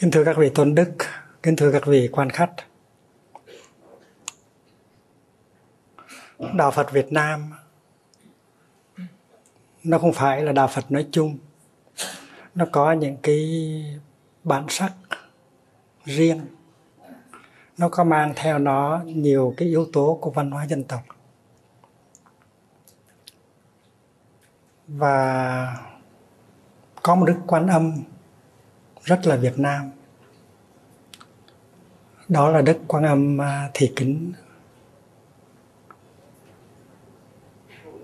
Kính thưa các vị tôn đức, kính thưa các vị quan khách. Đạo Phật Việt Nam nó không phải là đạo Phật nói chung. Nó có những cái bản sắc riêng. Nó có mang theo nó nhiều cái yếu tố của văn hóa dân tộc. Và có một đức quan âm rất là Việt Nam. Đó là Đức Quan Âm à, Thị Kính.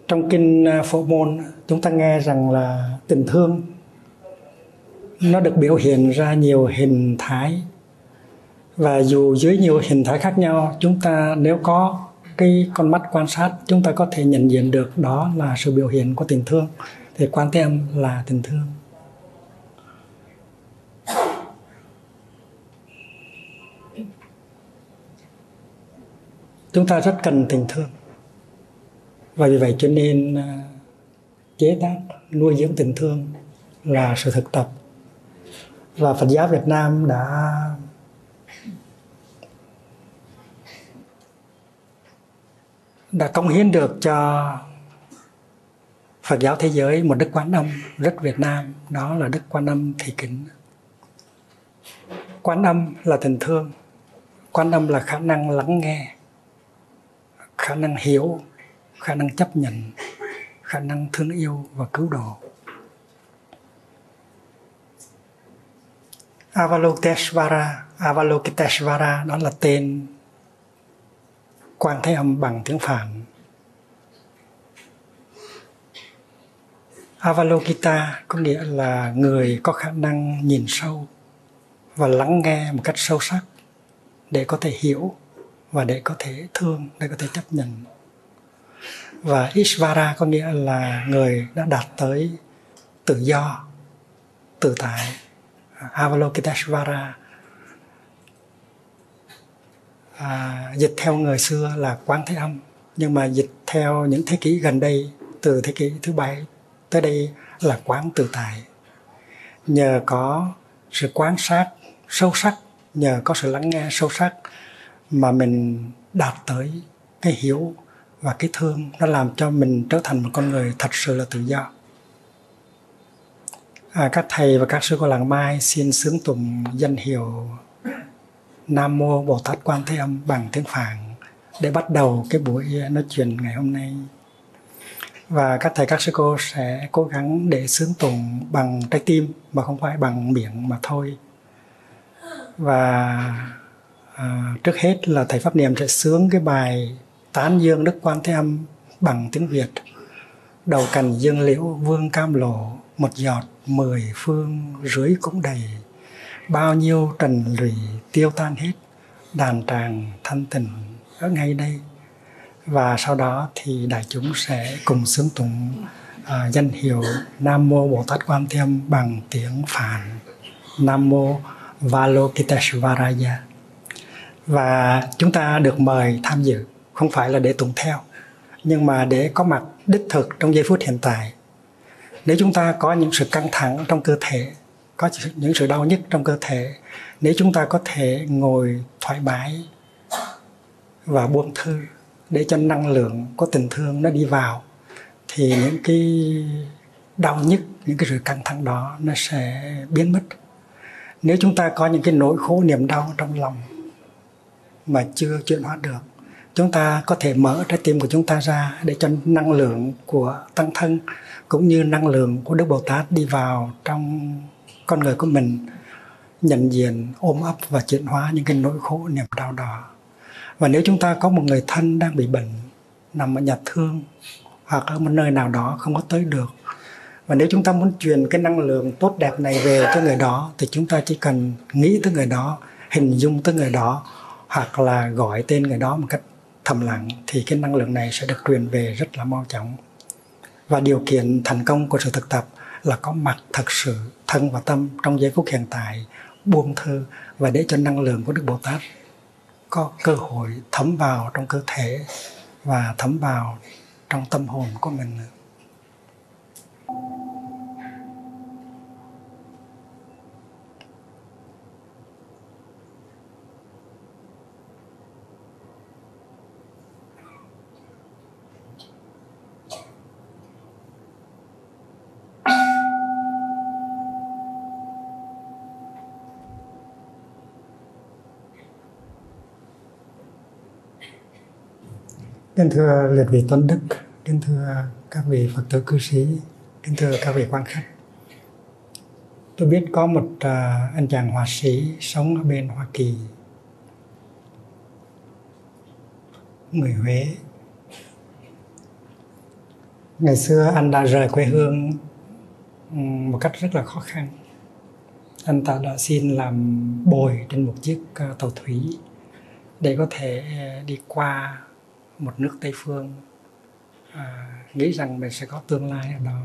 Trong kinh à, Phổ Môn, chúng ta nghe rằng là tình thương, nó được biểu hiện ra nhiều hình thái. Và dù dưới nhiều hình thái khác nhau, chúng ta nếu có cái con mắt quan sát, chúng ta có thể nhận diện được đó là sự biểu hiện của tình thương. Thì quan thế âm là tình thương. Chúng ta rất cần tình thương. Và vì vậy cho nên à, chế tác, nuôi dưỡng tình thương là sự thực tập. Và Phật giáo Việt Nam đã đã công hiến được cho Phật giáo thế giới một đức quán âm rất Việt Nam, đó là đức quan âm thị kính. Quan âm là tình thương quan âm là khả năng lắng nghe khả năng hiểu, khả năng chấp nhận, khả năng thương yêu và cứu độ. Avalokiteshvara Avalokiteshvara, đó là tên quan thế âm bằng tiếng phạn. Avalokita có nghĩa là người có khả năng nhìn sâu và lắng nghe một cách sâu sắc để có thể hiểu và để có thể thương để có thể chấp nhận. Và Ishvara có nghĩa là người đã đạt tới tự do tự tại. Avalokiteshvara à, dịch theo người xưa là quán thế âm. Nhưng mà dịch theo những thế kỷ gần đây từ thế kỷ thứ bảy tới đây là quán tự tại. Nhờ có sự quan sát sâu sắc nhờ có sự lắng nghe sâu sắc mà mình đạt tới cái hiểu và cái thương nó làm cho mình trở thành một con người thật sự là tự do. À, các thầy và các sư cô làng mai xin sướng tụng danh hiệu nam mô bồ tát quan thế âm bằng tiếng phạn để bắt đầu cái buổi nói chuyện ngày hôm nay. Và các thầy các sư cô sẽ cố gắng để sướng tụng bằng trái tim mà không phải bằng miệng mà thôi. Và à, trước hết là thầy pháp niệm sẽ sướng cái bài tán dương đức quan thế âm bằng tiếng việt. Đầu cành dương liễu vương cam lộ một giọt mười phương rưới cũng đầy. Bao nhiêu trần lụy tiêu tan hết đàn tràng thanh tịnh ở ngay đây. Và sau đó thì đại chúng sẽ cùng sướng tụng uh, danh hiệu Nam mô Bồ Tát Quan Thế Âm bằng tiếng Phạn. Nam mô Valokiteshvaraya và chúng ta được mời tham dự, không phải là để tụng theo, nhưng mà để có mặt đích thực trong giây phút hiện tại. Nếu chúng ta có những sự căng thẳng trong cơ thể, có những sự đau nhức trong cơ thể, nếu chúng ta có thể ngồi thoải mái và buông thư để cho năng lượng có tình thương nó đi vào, thì những cái đau nhức, những cái sự căng thẳng đó nó sẽ biến mất. Nếu chúng ta có những cái nỗi khổ niềm đau trong lòng mà chưa chuyển hóa được. Chúng ta có thể mở trái tim của chúng ta ra để cho năng lượng của tăng thân cũng như năng lượng của đức bồ tát đi vào trong con người của mình, nhận diện, ôm ấp và chuyển hóa những cái nỗi khổ, niềm đau đó. Và nếu chúng ta có một người thân đang bị bệnh, nằm ở nhà thương hoặc ở một nơi nào đó không có tới được, và nếu chúng ta muốn truyền cái năng lượng tốt đẹp này về cho người đó, thì chúng ta chỉ cần nghĩ tới người đó, hình dung tới người đó hoặc là gọi tên người đó một cách thầm lặng, thì cái năng lượng này sẽ được truyền về rất là mau chóng. Và điều kiện thành công của sự thực tập là có mặt thật sự, thân và tâm trong giây phút hiện tại, buông thư và để cho năng lượng của đức bồ tát có cơ hội thấm vào trong cơ thể và thấm vào trong tâm hồn của mình. Kính thưa liệt vị Tuấn Đức, kính thưa các vị Phật tử cư sĩ, kính thưa các vị quan khách. Tôi biết có một à, anh chàng họa sĩ sống ở bên Hoa Kỳ, người Huế. Ngày xưa anh đã rời quê hương một cách rất là khó khăn. Anh ta đã xin làm bồi trên một chiếc à, tàu thủy để có thể à, đi qua một nước tây phương à, nghĩ rằng mình sẽ có tương lai ở đó.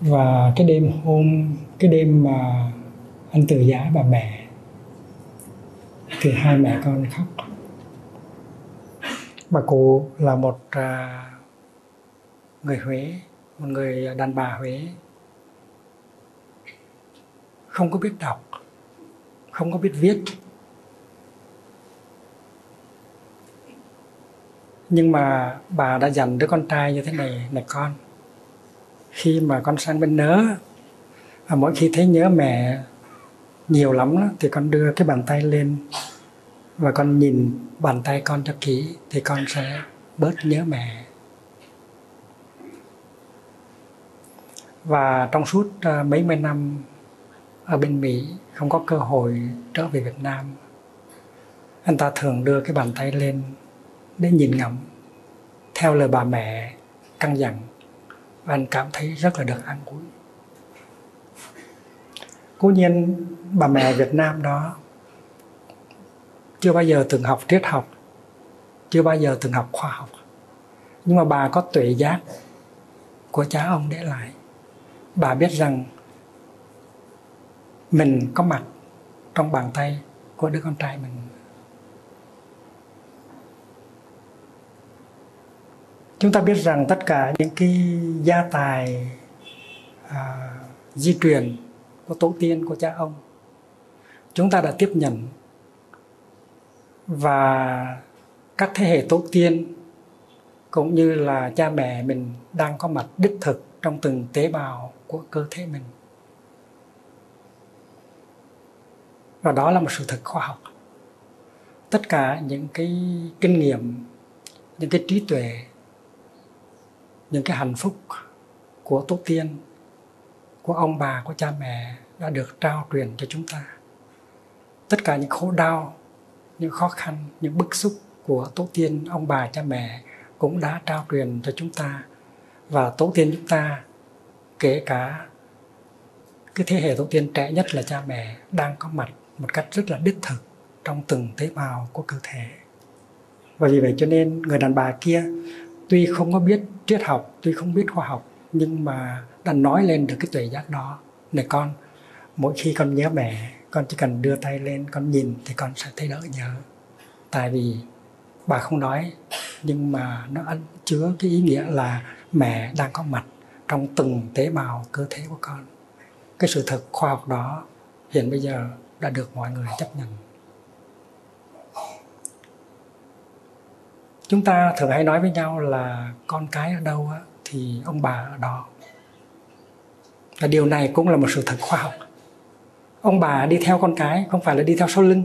Và cái đêm hôm cái đêm mà anh từ giá bà mẹ thì hai mẹ con khóc. Bà cụ là một à, người huế một người đàn bà huế. Không có biết đọc không có biết viết. Nhưng mà bà đã dành đứa con trai như thế này này con khi mà con sang bên nớ và mỗi khi thấy nhớ mẹ nhiều lắm đó, thì con đưa cái bàn tay lên và con nhìn bàn tay con cho kỹ thì con sẽ bớt nhớ mẹ. Và trong suốt ờ, mấy mươi năm ở bên Mỹ không có cơ hội trở về Việt Nam anh ta thường đưa cái bàn tay lên để nhìn ngắm. Theo lời bà mẹ căn dặn và anh cảm thấy rất là được an ủi. Cố nhiên, bà mẹ Việt Nam đó chưa bao giờ từng học triết học, chưa bao giờ từng học khoa học. Nhưng mà bà có tuệ giác của cha ông để lại. Bà biết rằng mình có mặt trong bàn tay của đứa con trai mình. Chúng ta biết rằng tất cả những cái gia tài à, di truyền của tổ tiên của cha ông chúng ta đã tiếp nhận. Và các thế hệ tổ tiên cũng như là cha mẹ mình đang có mặt đích thực trong từng tế bào của cơ thể mình. Và đó là một sự thật khoa học. Tất cả những cái kinh nghiệm những cái trí tuệ những cái hạnh phúc của tổ tiên, của ông bà, của cha mẹ đã được trao truyền cho chúng ta. Tất cả những khổ đau, những khó khăn, những bức xúc của tổ tiên, ông bà, cha mẹ cũng đã trao truyền cho chúng ta. Và tổ tiên chúng ta, kể cả cái thế hệ tổ tiên trẻ nhất là cha mẹ, đang có mặt một cách rất là đích thực trong từng tế bào của cơ thể. Và vì vậy cho nên người đàn bà kia tuy không có biết triết học, tuy không biết khoa học, nhưng mà đã nói lên được cái tuệ giác đó. Này con, mỗi khi con nhớ mẹ, con chỉ cần đưa tay lên, con nhìn thì con sẽ thấy đỡ nhớ. Tại vì bà không nói, nhưng mà nó chứa cái ý nghĩa là mẹ đang có mặt trong từng tế bào, cơ thể của con. Cái sự thật khoa học đó hiện bây giờ đã được mọi người chấp nhận. Chúng ta thường hay nói với nhau là con cái ở đâu thì ông bà ở đó. Và điều này cũng là một sự thật khoa học. Ông bà đi theo con cái không phải là đi theo sau lưng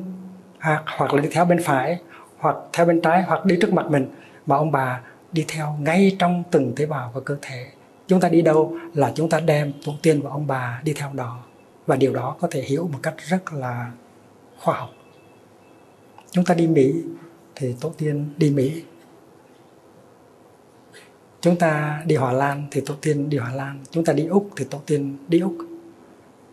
hoặc, hoặc là đi theo bên phải hoặc theo bên trái hoặc đi trước mặt mình mà ông bà đi theo ngay trong từng tế bào của cơ thể. Chúng ta đi đâu là chúng ta đem tổ tiên và ông bà đi theo đó. Và điều đó có thể hiểu một cách rất là khoa học. Chúng ta đi mỹ thì tổ tiên đi mỹ chúng ta đi Hòa Lan thì tổ tiên đi Hòa Lan. Chúng ta đi Úc thì tổ tiên đi Úc.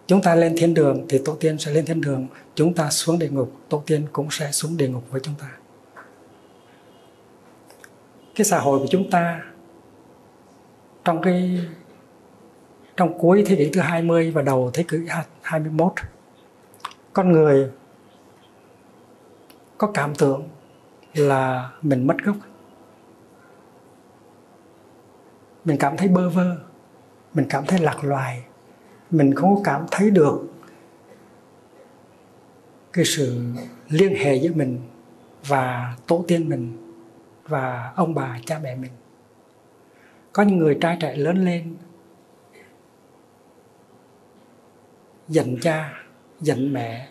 Chúng ta lên thiên đường thì tổ tiên sẽ lên thiên đường. Chúng ta xuống địa ngục, tổ tiên cũng sẽ xuống địa ngục với chúng ta. Cái xã hội của chúng ta trong cái, trong cuối thế kỷ thứ 20 và đầu thế kỷ 21 con người có cảm tưởng là mình mất gốc. Mình cảm thấy bơ vơ. Mình cảm thấy lạc loài. Mình không có cảm thấy được cái sự liên hệ giữa mình và tổ tiên mình và ông bà cha mẹ mình. Có những người trai trẻ lớn lên giận cha giận mẹ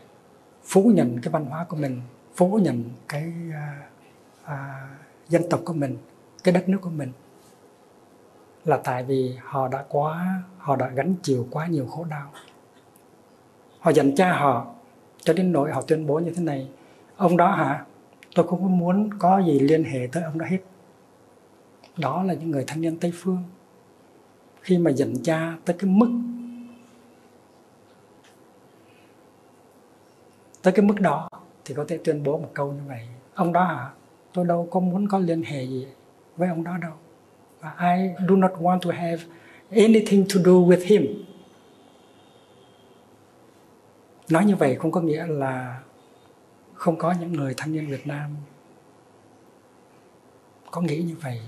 phủ nhận cái văn hóa của mình phủ nhận cái à, à, dân tộc của mình cái đất nước của mình là tại vì họ đã quá, họ đã gánh chịu quá nhiều khổ đau. Họ dành cha họ cho đến nỗi họ tuyên bố như thế này, ông đó hả? Tôi không có muốn có gì liên hệ tới ông đó hết. Đó là những người thanh niên tây phương. Khi mà dành cha tới cái mức, tới cái mức đó thì có thể tuyên bố một câu như vậy, ông đó hả? Tôi đâu có muốn có liên hệ gì với ông đó đâu. I do not want to have anything to do with him. Nói như vậy không có nghĩa là không có những người thanh niên Việt Nam. Có nghĩ như vậy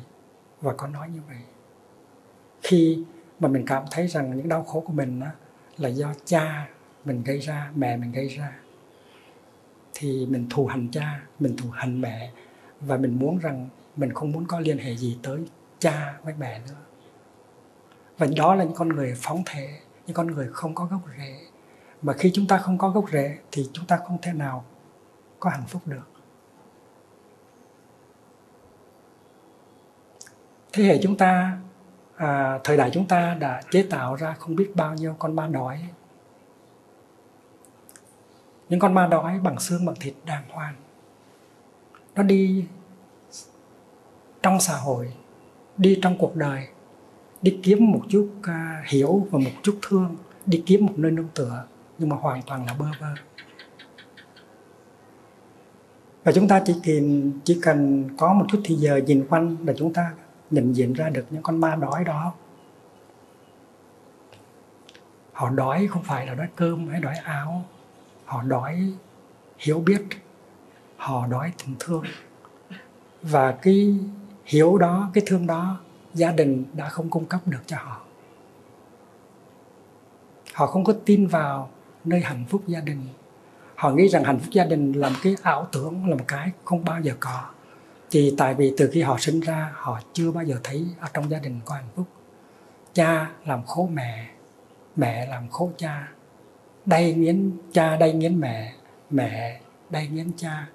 và có nói như vậy. Khi mà mình cảm thấy rằng những đau khổ của mình là do cha mình gây ra, mẹ mình gây ra, thì mình thù hằn cha, mình thù hằn mẹ và mình muốn rằng mình không muốn có liên hệ gì tới cha với mẹ nữa. Và đó là những con người phóng thể những con người không có gốc rễ. Mà khi chúng ta không có gốc rễ thì chúng ta không thể nào có hạnh phúc được. Thế hệ chúng ta à, thời đại chúng ta đã chế tạo ra không biết bao nhiêu con ma đói. Những con ma đói bằng xương bằng thịt đàng hoàng. Nó đi trong xã hội đi trong cuộc đời đi kiếm một chút uh, hiểu và một chút thương đi kiếm một nơi nương tựa nhưng mà hoàn toàn là bơ vơ. Và chúng ta chỉ cần chỉ cần có một chút thì giờ nhìn quanh là chúng ta nhận diện ra được những con ma đói đó. Họ đói không phải là đói cơm hay đói áo. Họ đói hiểu biết họ đói tình thương. Và cái hiểu đó, cái thương đó, gia đình đã không cung cấp được cho họ. Họ không có tin vào nơi hạnh phúc gia đình. Họ nghĩ rằng hạnh phúc gia đình là một cái ảo tưởng, là một cái không bao giờ có. Thì tại vì từ khi họ sinh ra, họ chưa bao giờ thấy ở trong gia đình có hạnh phúc. Cha làm khổ mẹ mẹ làm khổ cha. Đây nghiến cha, đây nghiến mẹ mẹ đây nghiến cha.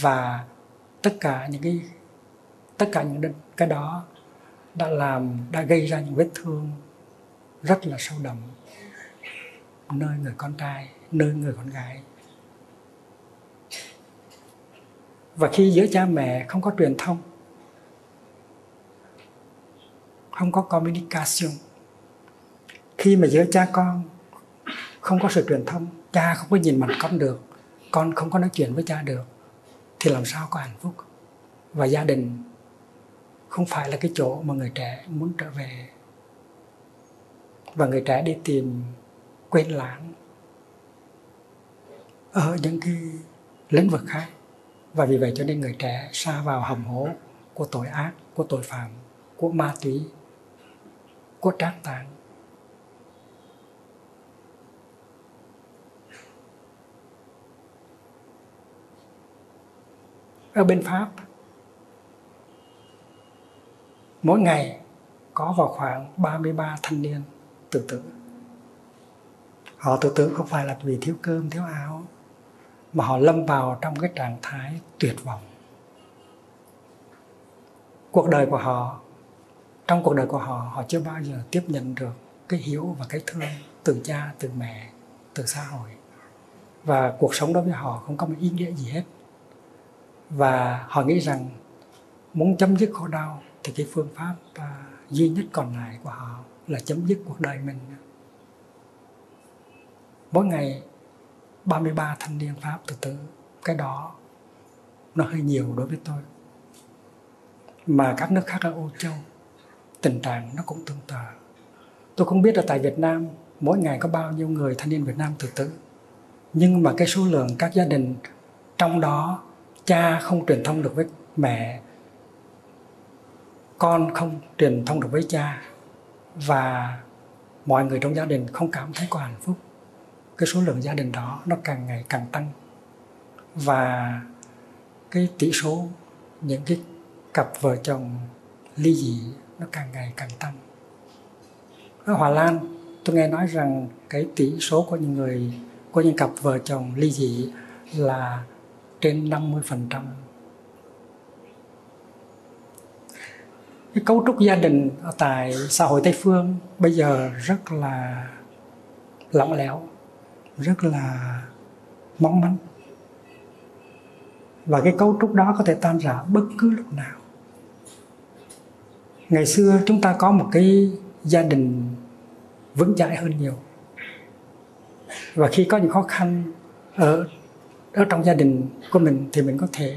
Và tất cả những cái tất cả những cái đó đã làm, đã gây ra những vết thương rất là sâu đậm nơi người con trai, nơi người con gái. Và khi giữa cha mẹ không có truyền thông, không có communication, khi mà giữa cha con không có sự truyền thông, cha không có nhìn mặt con được, con không có nói chuyện với cha được, thì làm sao có hạnh phúc? Và gia đình không phải là cái chỗ mà người trẻ muốn trở về. Và người trẻ đi tìm quên lãng ở những cái lĩnh vực khác. Và vì vậy cho nên người trẻ xa vào hầm hố của tội ác, của tội phạm, của ma túy, của trác tạng ở bên Pháp mỗi ngày có vào khoảng 33 thanh niên tự tử. Họ tự tử không phải là vì thiếu cơm, thiếu áo, mà họ lâm vào trong cái trạng thái tuyệt vọng. Cuộc đời của họ, trong cuộc đời của họ họ chưa bao giờ tiếp nhận được cái hiểu và cái thương từ cha, từ mẹ, từ xã hội. Và cuộc sống đối với họ không có một ý nghĩa gì hết. Và họ nghĩ rằng muốn chấm dứt khổ đau thì cái phương pháp uh, duy nhất còn lại của họ là chấm dứt cuộc đời mình. Mỗi ngày 33 thanh niên Pháp từ tử cái đó nó hơi nhiều đối với tôi. Mà các nước khác ở Âu Châu tình trạng nó cũng tương tự. Tôi không biết là tại Việt Nam mỗi ngày có bao nhiêu người thanh niên Việt Nam tự tử nhưng mà cái số lượng các gia đình trong đó cha không truyền thông được với mẹ con không truyền thông được với cha và mọi người trong gia đình không cảm thấy có hạnh phúc, cái số lượng gia đình đó nó càng ngày càng tăng. Và cái tỷ số, những cái cặp vợ chồng ly dị nó càng ngày càng tăng. Ở Hòa Lan, tôi nghe nói rằng cái tỷ số của những người, của những cặp vợ chồng ly dị là trên 50% cái cấu trúc gia đình ở tại xã hội tây phương bây giờ rất là lỏng lẻo, rất là mong manh. Và cái cấu trúc đó có thể tan rã bất cứ lúc nào. Ngày xưa chúng ta có một cái gia đình vững chãi hơn nhiều. Và khi có những khó khăn ở ở trong gia đình của mình thì mình có thể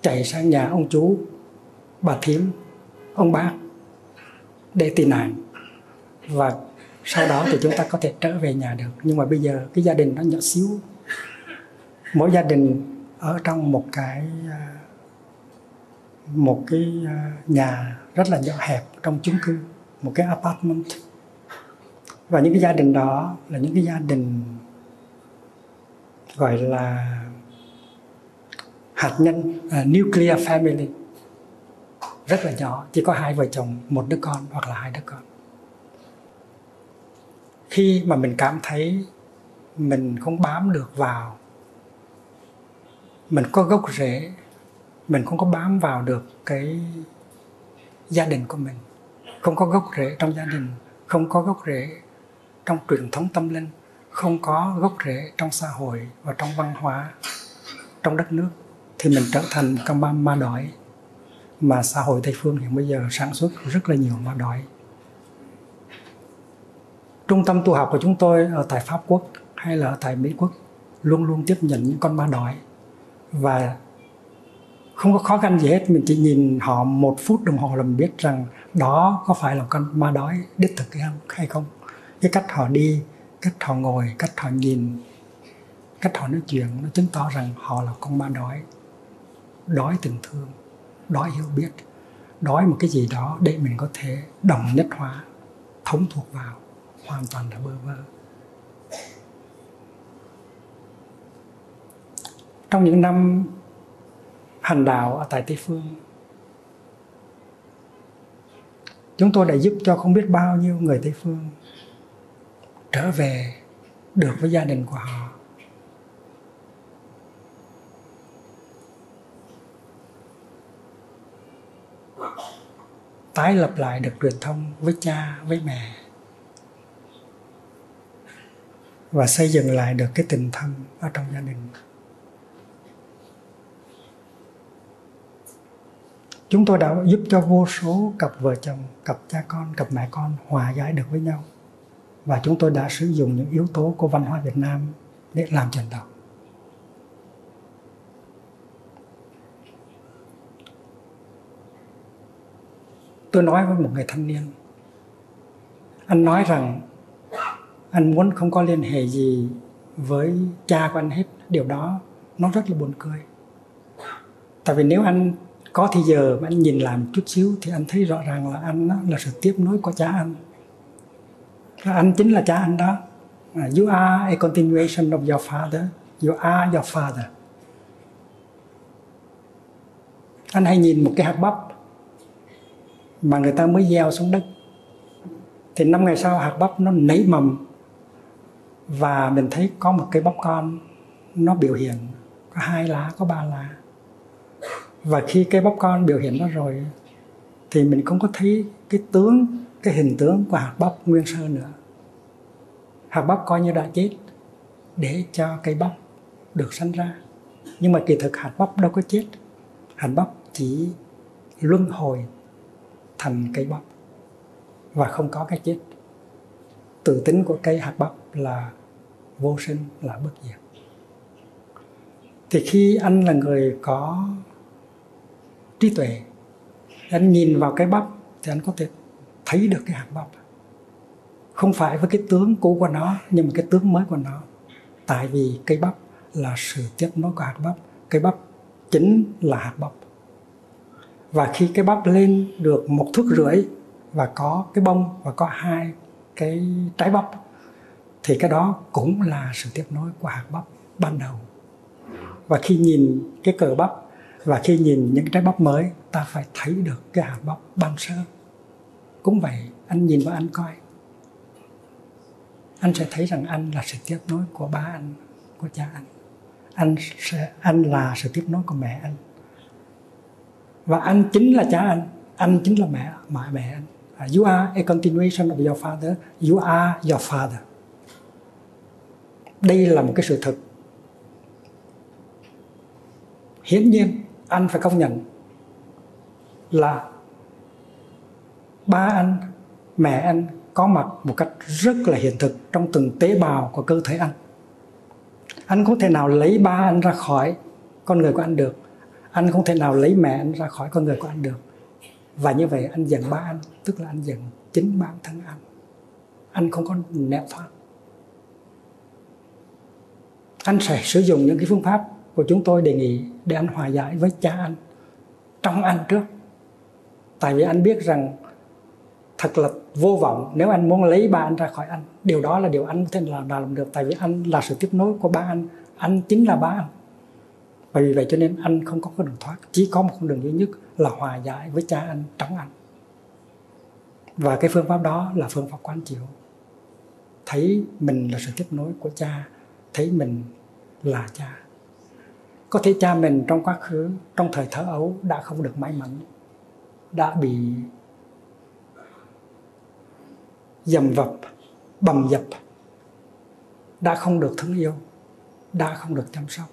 chạy sang nhà ông chú, bà thím ông bác để tị nạn. Và sau đó thì chúng ta có thể trở về nhà được. Nhưng mà bây giờ cái gia đình nó nhỏ xíu. Mỗi gia đình ở trong một cái à, một cái à, nhà rất là nhỏ hẹp trong chung cư một cái apartment. Và những cái gia đình đó là những cái gia đình gọi là hạt nhân uh, nuclear family rất là nhỏ chỉ có hai vợ chồng một đứa con hoặc là hai đứa con. Khi mà mình cảm thấy mình không bám được vào mình có gốc rễ mình không có bám vào được cái gia đình của mình không có gốc rễ trong gia đình không có gốc rễ trong truyền thống tâm linh không có gốc rễ trong xã hội và trong văn hóa trong đất nước thì mình trở thành một con ma, ma đói mà xã hội Tây phương hiện bây giờ sản xuất rất là nhiều ma đói. Trung tâm tu học của chúng tôi ở tại Pháp Quốc hay là ở tại Mỹ Quốc luôn luôn tiếp nhận những con ma đói. Và không có khó khăn gì hết, mình chỉ nhìn họ một phút đồng hồ là mình biết rằng đó có phải là con ma đói đích thực hay không cái cách họ đi, cách họ ngồi, cách họ nhìn, cách họ nói chuyện nó chứng tỏ rằng họ là con ma đói đói tình thương đói hiểu biết, đói một cái gì đó để mình có thể đồng nhất hóa, thống thuộc vào, hoàn toàn là bơ vơ. Trong những năm hành đạo ở tại tây phương, chúng tôi đã giúp cho không biết bao nhiêu người tây phương trở về được với gia đình của họ. Tái lập lại được truyền thông với cha, với mẹ. Và xây dựng lại được cái tình thân ở trong gia đình. Chúng tôi đã giúp cho vô số cặp vợ chồng, cặp cha con, cặp mẹ con hòa giải được với nhau. Và chúng tôi đã sử dụng những yếu tố của văn hóa Việt Nam để làm trận đầu Tôi nói với một người thanh niên, anh nói rằng anh muốn không có liên hệ gì với cha của anh hết. Điều đó nó rất là buồn cười. Tại vì nếu anh có thì giờ mà anh nhìn lại một chút xíu thì anh thấy rõ ràng là anh là sự tiếp nối của cha anh. Anh chính là cha anh đó. À, you are a continuation of your father. You are your father. Anh hay nhìn một cái hạt bắp mà người ta mới gieo xuống đất. Thì năm ngày sau hạt bắp nó nảy mầm và mình thấy có một cái bắp con nó biểu hiện có hai lá, có ba lá. Và khi cái bắp con biểu hiện đó rồi thì mình không có thấy cái tướng, cái hình tướng của hạt bắp nguyên sơ nữa. Hạt bắp coi như đã chết để cho cây bắp được sinh ra. Nhưng mà kỳ thực hạt bắp đâu có chết. Hạt bắp chỉ luân hồi thành cây bắp và không có cái chết. Tự tính của cây hạt bắp là vô sinh, là bất diệt. Thì khi anh là người có trí tuệ, anh nhìn vào cái bắp thì anh có thể thấy được cái hạt bắp. Không phải với cái tướng cũ của nó, nhưng mà cái tướng mới của nó. Tại vì cây bắp là sự tiếp nối của hạt bắp. Cây bắp chính là hạt bắp và khi cái bắp lên được một thước rưỡi và có cái bông và có hai cái trái bắp thì cái đó cũng là sự tiếp nối của hạt bắp ban đầu. Và khi nhìn cái cờ bắp và khi nhìn những trái bắp mới ta phải thấy được cái hạt bắp ban sơ. Cũng vậy anh nhìn vào anh coi. Anh sẽ thấy rằng anh là sự tiếp nối của ba anh của cha anh. Anh sẽ anh là sự tiếp nối của mẹ anh và anh chính là cha anh. Anh chính là mẹ mẹ mẹ anh. À, you are a continuation of your father. You are your father. Đây là một cái sự thực hiển nhiên, anh phải công nhận là ba anh, mẹ anh có mặt một cách rất là hiện thực trong từng tế bào của cơ thể anh. Anh không thể nào lấy ba anh ra khỏi con người của anh được anh không thể nào lấy mẹ anh ra khỏi con người của anh được. Và như vậy anh giận ba anh tức là anh giận chính bản thân anh. Anh không có nẹo thoát anh sẽ sử dụng những cái phương pháp của chúng tôi đề nghị để anh hòa giải với cha anh trong anh trước. Tại vì anh biết rằng thật là vô vọng nếu anh muốn lấy ba anh ra khỏi anh. Điều đó là điều anh có thể làm, làm được. Tại vì anh là sự tiếp nối của ba anh. Anh chính là ba anh và vì vậy cho nên anh không có con đường thoát. Chỉ có một con đường duy nhất là hòa giải với cha anh trắng anh. Và cái phương pháp đó là phương pháp quán chiếu. Thấy mình là sự tiếp nối của cha, thấy mình là cha. Có thể cha mình trong quá khứ, trong thời thơ ấu đã không được may mắn, đã bị dầm vập, bầm dập, đã không được thương yêu, đã không được chăm sóc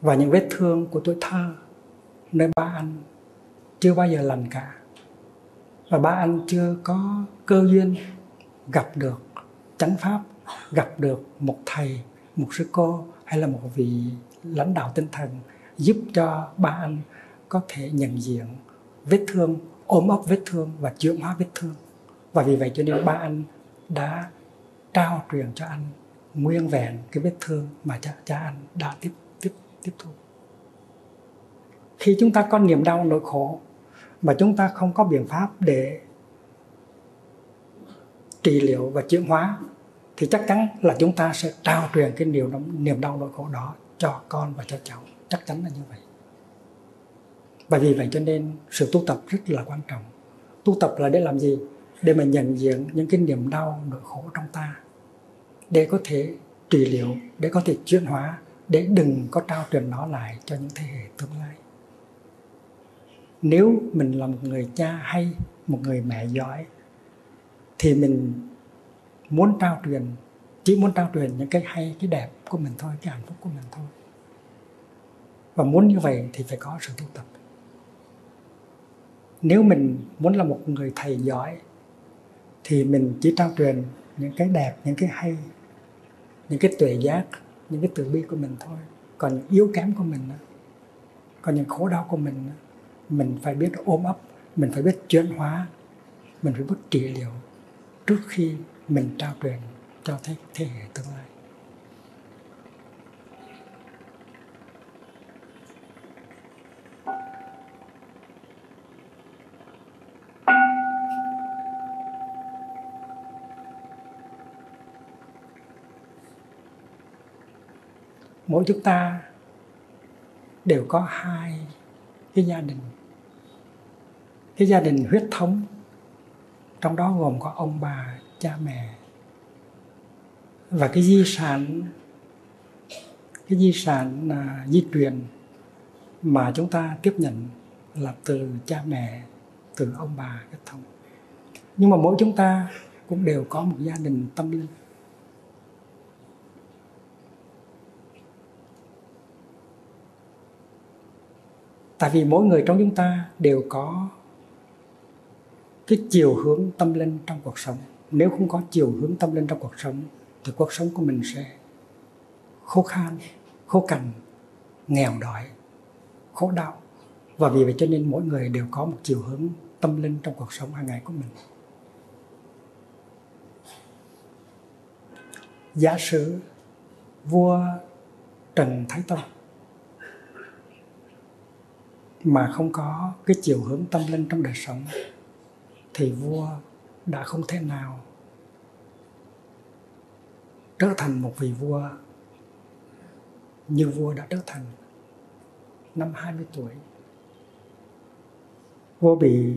và những vết thương của tuổi thơ nơi ba anh chưa bao giờ lành cả. Và ba anh chưa có cơ duyên gặp được chánh pháp gặp được một thầy một sư cô hay là một vị lãnh đạo tinh thần giúp cho ba anh có thể nhận diện vết thương ôm ấp vết thương và chữa hóa vết thương. Và vì vậy cho nên ba anh đã trao truyền cho anh nguyên vẹn cái vết thương mà cha, cha anh đã tiếp tiếp thu. Khi chúng ta có niềm đau, nỗi khổ, mà chúng ta không có biện pháp để trị liệu và chuyển hóa, thì chắc chắn là chúng ta sẽ trao truyền cái niềm niềm đau, nỗi khổ đó cho con và cho cháu. Chắc chắn là như vậy. Và vì vậy cho nên sự tu tập rất là quan trọng. Tu tập là để làm gì? Để mà nhận diện những cái niềm đau, nỗi khổ trong ta, để có thể trị liệu, để có thể chuyển hóa để đừng có trao truyền nó lại cho những thế hệ tương lai. Nếu mình là một người cha hay một người mẹ giỏi, thì mình muốn trao truyền, chỉ muốn trao truyền những cái hay, cái đẹp của mình thôi, cái hạnh phúc của mình thôi. Và muốn như vậy thì phải có sự tu tập. Nếu mình muốn là một người thầy giỏi, thì mình chỉ trao truyền những cái đẹp, những cái hay, những cái tuệ giác những cái từ bi của mình thôi. Còn những yếu kém của mình còn những khổ đau của mình mình phải biết ôm ấp mình phải biết chuyển hóa mình phải biết trị liệu trước khi mình trao truyền cho thế, thế hệ tương lai. Mỗi chúng ta đều có hai cái gia đình. Cái gia đình huyết thống trong đó gồm có ông bà cha mẹ. Và cái di sản cái di sản à, di truyền mà chúng ta tiếp nhận là từ cha mẹ từ ông bà huyết thống. Nhưng mà mỗi chúng ta cũng đều có một gia đình tâm linh. Tại vì mỗi người trong chúng ta đều có cái chiều hướng tâm linh trong cuộc sống. Nếu không có chiều hướng tâm linh trong cuộc sống, thì cuộc sống của mình sẽ khô khan, khô cằn, nghèo đói, khổ đau. Và vì vậy cho nên mỗi người đều có một chiều hướng tâm linh trong cuộc sống hàng ngày của mình. Giả sử vua trần thái tông mà không có cái chiều hướng tâm linh trong đời sống, thì vua đã không thể nào trở thành một vị vua như vua đã trở thành năm 20 tuổi. Vua bị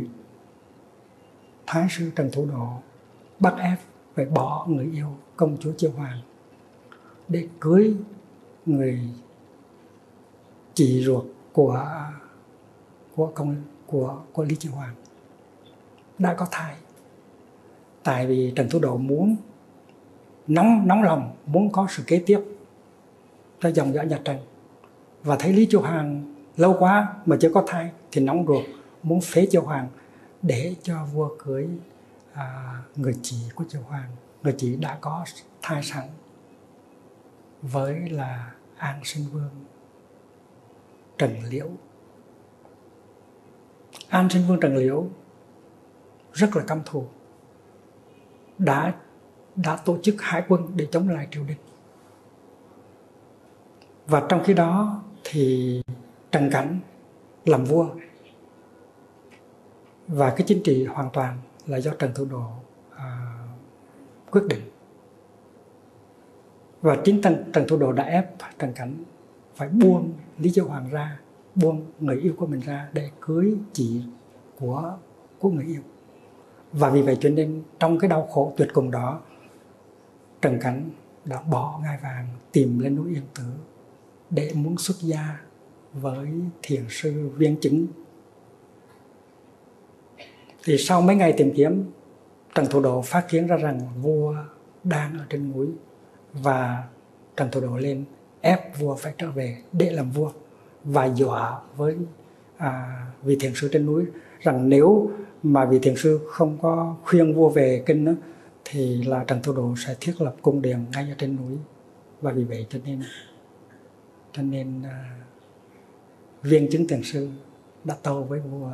Thái sư Trần Thủ Độ bắt ép phải bỏ người yêu công chúa Chiêu Hoàng để cưới người chị ruột của của công của của Lý Chiêu Hoàng đã có thai. Tại vì Trần Thủ Độ muốn nóng nóng lòng muốn có sự kế tiếp cho dòng dõi nhà Trần. Và thấy Lý Chiêu Hoàng lâu quá mà chưa có thai thì nóng ruột muốn phế Chiêu Hoàng để cho vua cưới à, người chị của Chiêu Hoàng. Người chị đã có thai sẵn với là An Sinh Vương Trần Liễu. An Sinh Vương Trần Liễu rất là căm thù đã đã tổ chức hải quân để chống lại triều đình. Và trong khi đó thì Trần Cảnh làm vua và cái chính trị hoàn toàn là do Trần Thủ Độ à, quyết định. Và chính Trần, Trần Thủ Độ đã ép Trần Cảnh phải buông Lý Chiêu Hoàng ra buông người yêu của mình ra để cưới chị của của người yêu. Và vì vậy cho nên trong cái đau khổ tuyệt cùng đó, Trần Cảnh đã bỏ ngai vàng tìm lên núi Yên Tử để muốn xuất gia với thiền sư viên chứng thì sau mấy ngày tìm kiếm, Trần Thủ Độ phát kiến ra rằng vua đang ở trên núi và Trần Thủ Độ lên ép vua phải trở về để làm vua và dọa với à, vị thiền sư trên núi rằng nếu mà vị thiền sư không có khuyên vua về kinh đó, thì là Trần tu Độ sẽ thiết lập cung điện ngay ở trên núi. Và vì vậy cho nên cho nên à, viên chứng thiền sư đã tâu với vua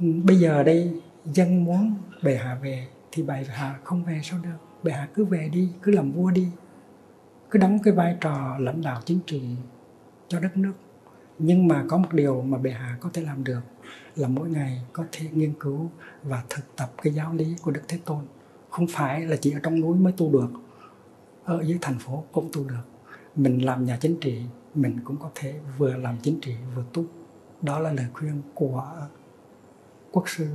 ừ, bây giờ đây dân muốn bệ hạ về thì bệ hạ không về sao được? Bệ hạ cứ về đi cứ làm vua đi cứ đóng cái vai trò lãnh đạo chính trị cho đất nước nhưng mà có một điều mà bệ hạ có thể làm được là mỗi ngày có thể nghiên cứu và thực tập cái giáo lý của đức thế tôn. Không phải là chỉ ở trong núi mới tu được, ở dưới thành phố cũng tu được. Mình làm nhà chính trị, mình cũng có thể vừa làm chính trị vừa tu. Đó là lời khuyên của quốc sư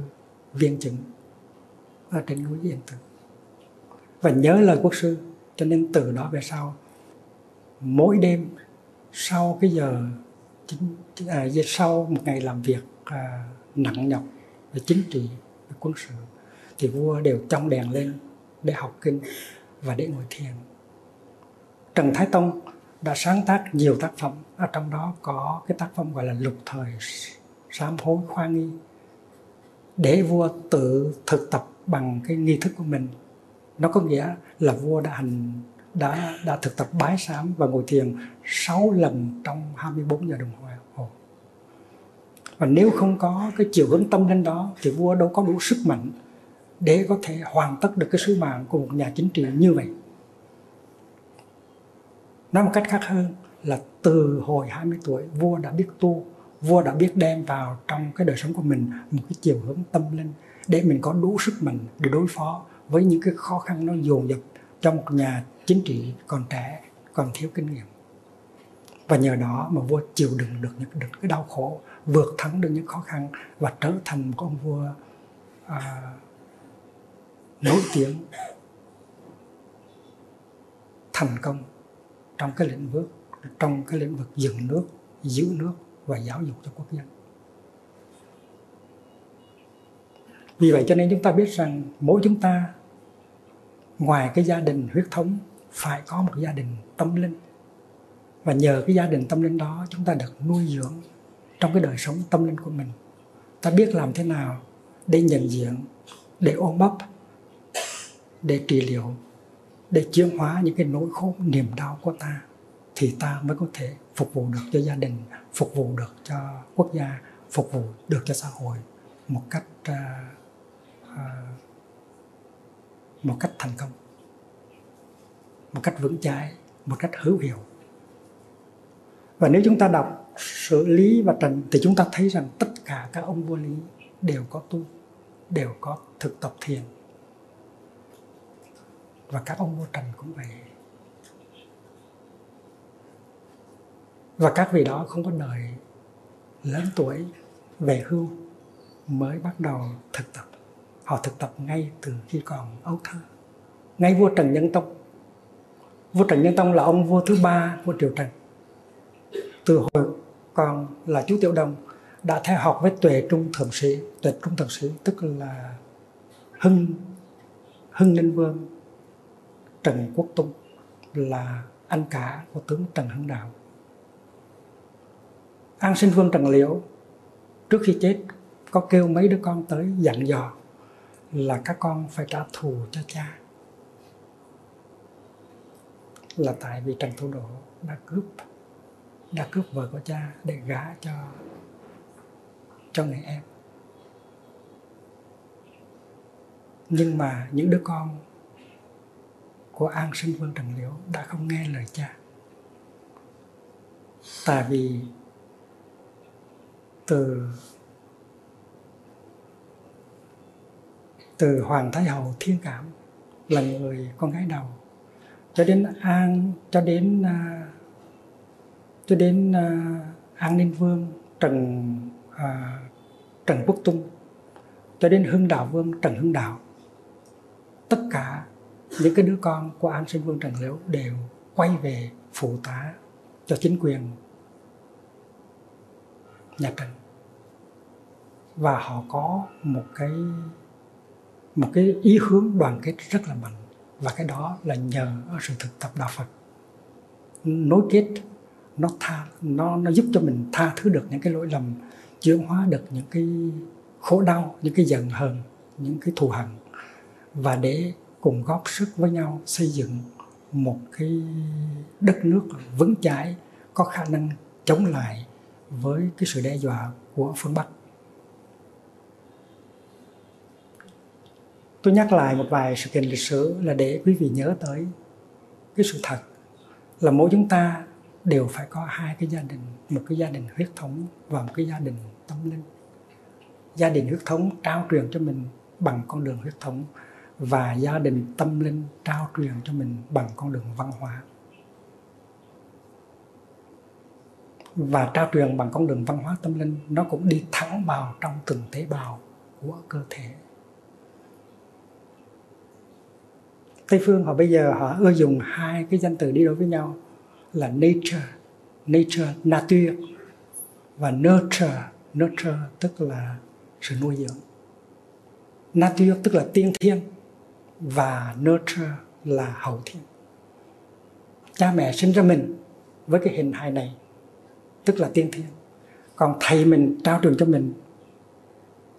viên chứng ở trên núi Yên Tử. Và nhớ lời quốc sư, cho nên từ đó về sau, mỗi đêm sau cái giờ à, sau một ngày làm việc à, nặng nhọc về chính trị về quân sự thì vua đều trong đèn lên để học kinh và để ngồi thiền. Trần Thái Tông đã sáng tác nhiều tác phẩm ở trong đó có cái tác phẩm gọi là lục thời sám hối khoa nghi để vua tự thực tập bằng cái nghi thức của mình. Nó có nghĩa là vua đã hành đã đã thực tập bái sám và ngồi thiền 6 lần trong 24 giờ đồng hồ. Và nếu không có cái chiều hướng tâm linh đó thì vua đâu có đủ sức mạnh để có thể hoàn tất được cái sứ mạng của một nhà chính trị như vậy. Nói một cách khác hơn là từ hồi 20 tuổi vua đã biết tu, vua đã biết đem vào trong cái đời sống của mình một cái chiều hướng tâm linh để mình có đủ sức mạnh để đối phó với những cái khó khăn nó dồn dập trong một nhà chính trị còn trẻ còn thiếu kinh nghiệm. Và nhờ đó mà vua chịu đựng được những được cái đau khổ vượt thắng được những khó khăn và trở thành một ông vua à, nổi tiếng thành công trong cái lĩnh vực trong cái lĩnh vực dựng nước giữ nước và giáo dục cho quốc dân. Vì vậy cho nên chúng ta biết rằng mỗi chúng ta ngoài cái gia đình huyết thống phải có một gia đình tâm linh. Và nhờ cái gia đình tâm linh đó chúng ta được nuôi dưỡng trong cái đời sống tâm linh của mình. Ta biết làm thế nào để nhận diện để ôm bắp để trị liệu để chuyển hóa những cái nỗi khổ niềm đau của ta thì ta mới có thể phục vụ được cho gia đình phục vụ được cho quốc gia phục vụ được cho xã hội một cách uh, uh, một cách thành công một cách vững chãi, một cách hữu hiệu. Và nếu chúng ta đọc sử lý và trần thì chúng ta thấy rằng tất cả các ông vua lý đều có tu, đều có thực tập thiền. Và các ông vua trần cũng vậy. Và các vị đó không có đời lớn tuổi, về hưu mới bắt đầu thực tập. Họ thực tập ngay từ khi còn ấu thơ. Ngay vua trần nhân tông vua trần nhân tông là ông vua thứ ba của triều trần. Từ hồi còn là chú tiểu đồng, đã theo học với tuệ trung thượng sĩ. Tuệ trung thượng sĩ tức là hưng hưng ninh vương, trần quốc tung là anh cả của tướng trần hưng đạo. An sinh vương trần liễu, trước khi chết, có kêu mấy đứa con tới dặn dò là các con phải trả thù cho cha là tại vì trần thủ độ đã cướp đã cướp vợ của cha để gả cho cho người em. Nhưng mà những đứa con của an sinh vương trần liễu đã không nghe lời cha. Tại vì từ từ hoàng thái hậu thiên cảm là người con gái đầu cho đến an cho đến uh, cho đến uh, an ninh vương trần uh, trần quốc tung cho đến hưng đạo vương trần hưng đạo. Tất cả những cái đứa con của an sinh vương trần liễu đều quay về phụ tá cho chính quyền nhà trần. Và họ có một cái một cái ý hướng đoàn kết rất là mạnh và cái đó là nhờ ở sự thực tập đạo Phật. Nối kết, nó tha, nó nó giúp cho mình tha thứ được những cái lỗi lầm chuyển hóa được những cái khổ đau, những cái giận hờn, những cái thù hận. Và để cùng góp sức với nhau xây dựng một cái đất nước vững chãi, có khả năng chống lại với cái sự đe dọa của phương Bắc. Tôi nhắc lại một vài sự kiện lịch sử là để quý vị nhớ tới cái sự thật là mỗi chúng ta đều phải có hai cái gia đình, một cái gia đình huyết thống và một cái gia đình tâm linh. Gia đình huyết thống trao truyền cho mình bằng con đường huyết thống và gia đình tâm linh trao truyền cho mình bằng con đường văn hóa. Và trao truyền bằng con đường văn hóa tâm linh, nó cũng đi thẳng vào trong từng tế bào của cơ thể. Tây phương họ bây giờ họ ưa dùng hai cái danh từ đi đối với nhau là nature, nature, nature và nurture, nurture tức là sự nuôi dưỡng. Nature tức là tiên thiên và nurture là hậu thiên. Cha mẹ sinh ra mình với cái hình hài này tức là tiên thiên. Còn thầy mình trao truyền cho mình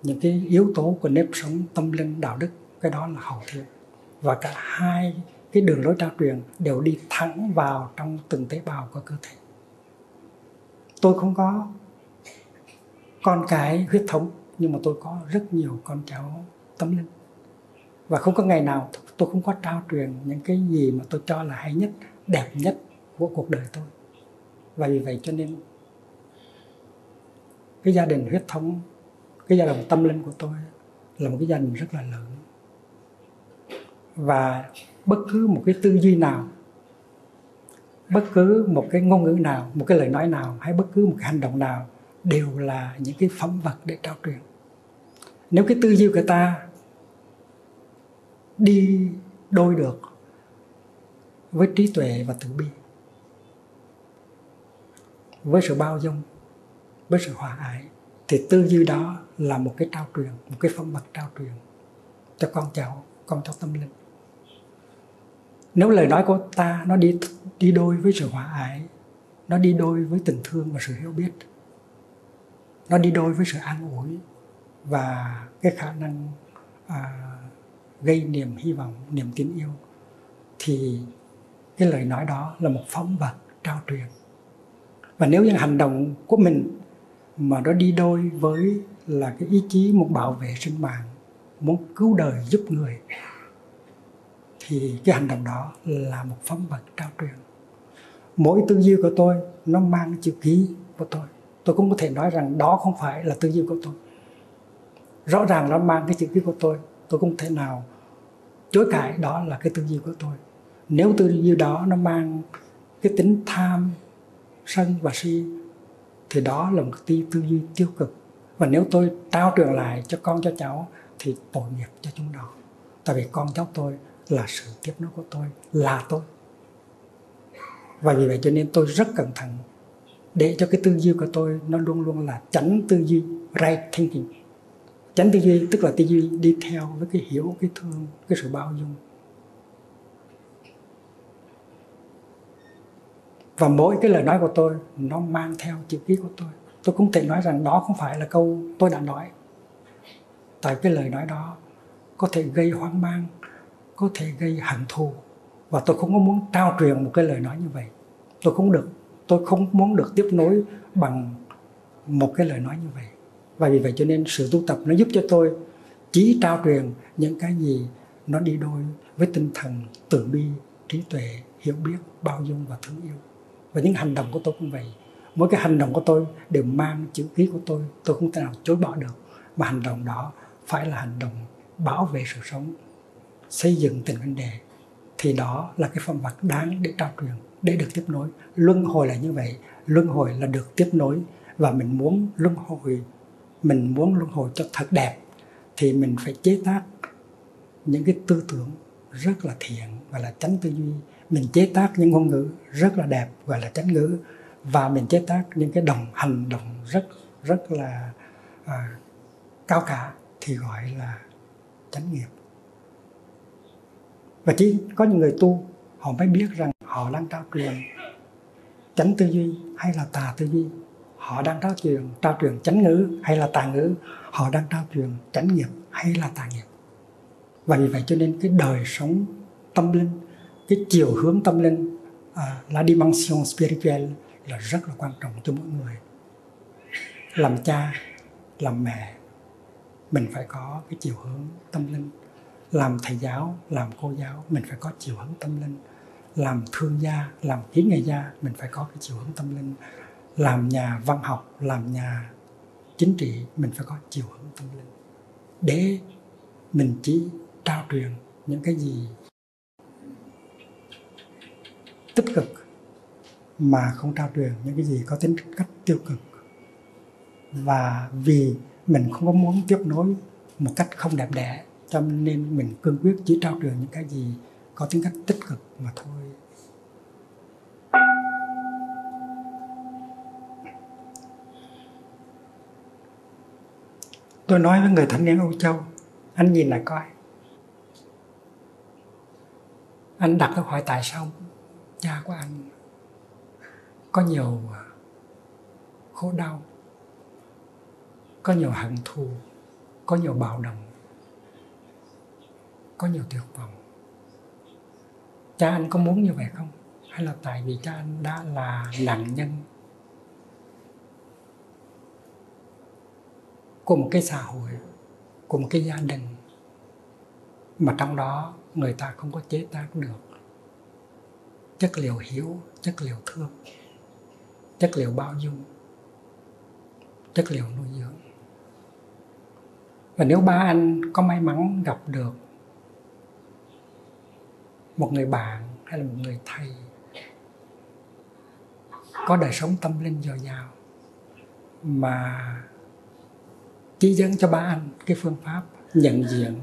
những cái yếu tố của nếp sống tâm linh đạo đức cái đó là hậu thiên và cả hai cái đường lối trao truyền đều đi thẳng vào trong từng tế bào của cơ thể. Tôi không có con cái huyết thống, nhưng mà tôi có rất nhiều con cháu tâm linh. Và không có ngày nào tôi không có trao truyền những cái gì mà tôi cho là hay nhất, đẹp nhất của cuộc đời tôi. Và vì vậy cho nên cái gia đình huyết thống, cái gia đình tâm linh của tôi là một cái gia đình rất là lớn và bất cứ một cái tư duy nào, bất cứ một cái ngôn ngữ nào, một cái lời nói nào hay bất cứ một cái hành động nào đều là những cái phẩm vật để trao truyền. Nếu cái tư duy của ta đi đôi được với trí tuệ và từ bi, với sự bao dung, với sự hòa ái, thì tư duy đó là một cái trao truyền, một cái phẩm vật trao truyền cho con cháu con cháu tâm linh nếu lời nói của ta nó đi đi đôi với sự hòa ái nó đi đôi với tình thương và sự hiểu biết nó đi đôi với sự an ủi và cái khả năng à, gây niềm hy vọng niềm tin yêu thì cái lời nói đó là một phóng vật trao truyền. Và nếu những hành động của mình mà nó đi đôi với là cái ý chí muốn bảo vệ sinh mạng muốn cứu đời giúp người thì cái hành động đó là một phẩm vật trao truyền mỗi tư duy của tôi nó mang chữ ký của tôi. Tôi cũng có thể nói rằng đó không phải là tư duy của tôi. Rõ ràng nó mang cái chữ ký của tôi tôi không thể nào chối cãi đó là cái tư duy của tôi. Nếu tư duy đó nó mang cái tính tham sân và si thì đó là một tư, tư duy tiêu cực. Và nếu tôi trao truyền lại cho con cho cháu thì tội nghiệp cho chúng nó. Tại vì con cháu tôi là sự tiếp nối của tôi là tôi và vì vậy cho nên tôi rất cẩn thận để cho cái tư duy của tôi nó luôn luôn là tránh tư duy right thinking. Tránh tư duy, tức là tư duy đi theo với cái hiểu, cái thương, cái sự bao dung. Và mỗi cái lời nói của tôi nó mang theo chữ ký của tôi. Tôi cũng thể nói rằng đó không phải là câu tôi đã nói. Tại cái lời nói đó có thể gây hoang mang có thể gây hận thù. Và tôi không có muốn trao truyền một cái lời nói như vậy. Tôi không được. Tôi không muốn được tiếp nối bằng một cái lời nói như vậy. Và vì vậy cho nên sự tu tập nó giúp cho tôi chỉ trao truyền những cái gì nó đi đôi với tinh thần từ bi, trí tuệ, hiểu biết, bao dung và thương yêu. Và những hành động của tôi cũng vậy. Mỗi cái hành động của tôi đều mang chữ ký của tôi. Tôi không thể nào chối bỏ được. Mà hành động đó phải là hành động bảo vệ sự sống xây dựng từng vấn đề thì đó là cái phẩm vật đáng để trao truyền để được tiếp nối. Luân hồi là như vậy luân hồi là được tiếp nối và mình muốn luân hồi mình muốn luân hồi cho thật đẹp thì mình phải chế tác những cái tư tưởng rất là thiện và là chánh tư duy. Mình chế tác những ngôn ngữ rất là đẹp gọi là chánh ngữ và mình chế tác những cái đồng hành động rất rất là à, cao cả thì gọi là chánh nghiệp và chỉ có những người tu họ mới biết rằng họ đang trao truyền chánh tư duy hay là tà tư duy. Họ đang trao truyền trao truyền chánh ngữ hay là tà ngữ. Họ đang trao truyền chánh nghiệp hay là tà nghiệp. Và vì vậy cho nên cái đời sống tâm linh cái chiều hướng tâm linh à, uh, la dimension spirituelle là rất là quan trọng cho mỗi người. Làm cha làm mẹ mình phải có cái chiều hướng tâm linh làm thầy giáo, làm cô giáo, mình phải có chiều hướng tâm linh. Làm thương gia, làm kỹ nghệ gia, mình phải có cái chiều hướng tâm linh. Làm nhà văn học, làm nhà chính trị, mình phải có chiều hướng tâm linh. Để mình chỉ trao truyền những cái gì tích cực mà không trao truyền, những cái gì có tính cách tiêu cực. Và vì mình không có muốn tiếp nối một cách không đẹp đẽ cho nên mình cương quyết chỉ trao truyền những cái gì có tính cách tích cực mà thôi. Tôi nói với người thanh niên Âu Châu, anh nhìn lại coi. Anh đặt câu hỏi tại sao cha của anh có nhiều à, khổ đau, có nhiều hận thù, có nhiều bạo động? Có nhiều tuyệt vọng. Cha anh có muốn như vậy không? Hay là tại vì cha anh đã là nạn nhân của một cái xã hội, của một cái gia đình mà trong đó người ta không có chế tác được chất liệu hiểu chất liệu thương, chất liệu bao dung, chất liệu nuôi dưỡng. Và nếu ba anh có may mắn gặp được một người bạn hay là một người thầy có đời sống tâm linh dồi dào mà chỉ dẫn cho ba anh cái phương pháp nhận diện,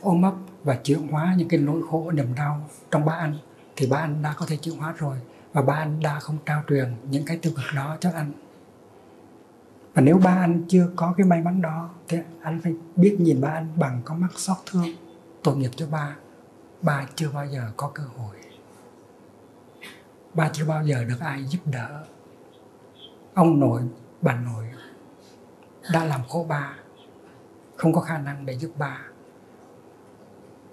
ôm ấp và chuyển hóa những cái nỗi khổ, niềm đau trong ba anh thì ba anh đã có thể chuyển hóa rồi và ba anh đã không trao truyền những cái tiêu cực đó cho anh. Và nếu ba anh chưa có cái may mắn đó thì anh phải biết nhìn ba anh bằng con mắt xót thương, tội nghiệp cho ba ba chưa bao giờ có cơ hội. Ba chưa bao giờ được ai giúp đỡ. Ông nội, bà nội đã làm khổ ba. Không có khả năng để giúp ba.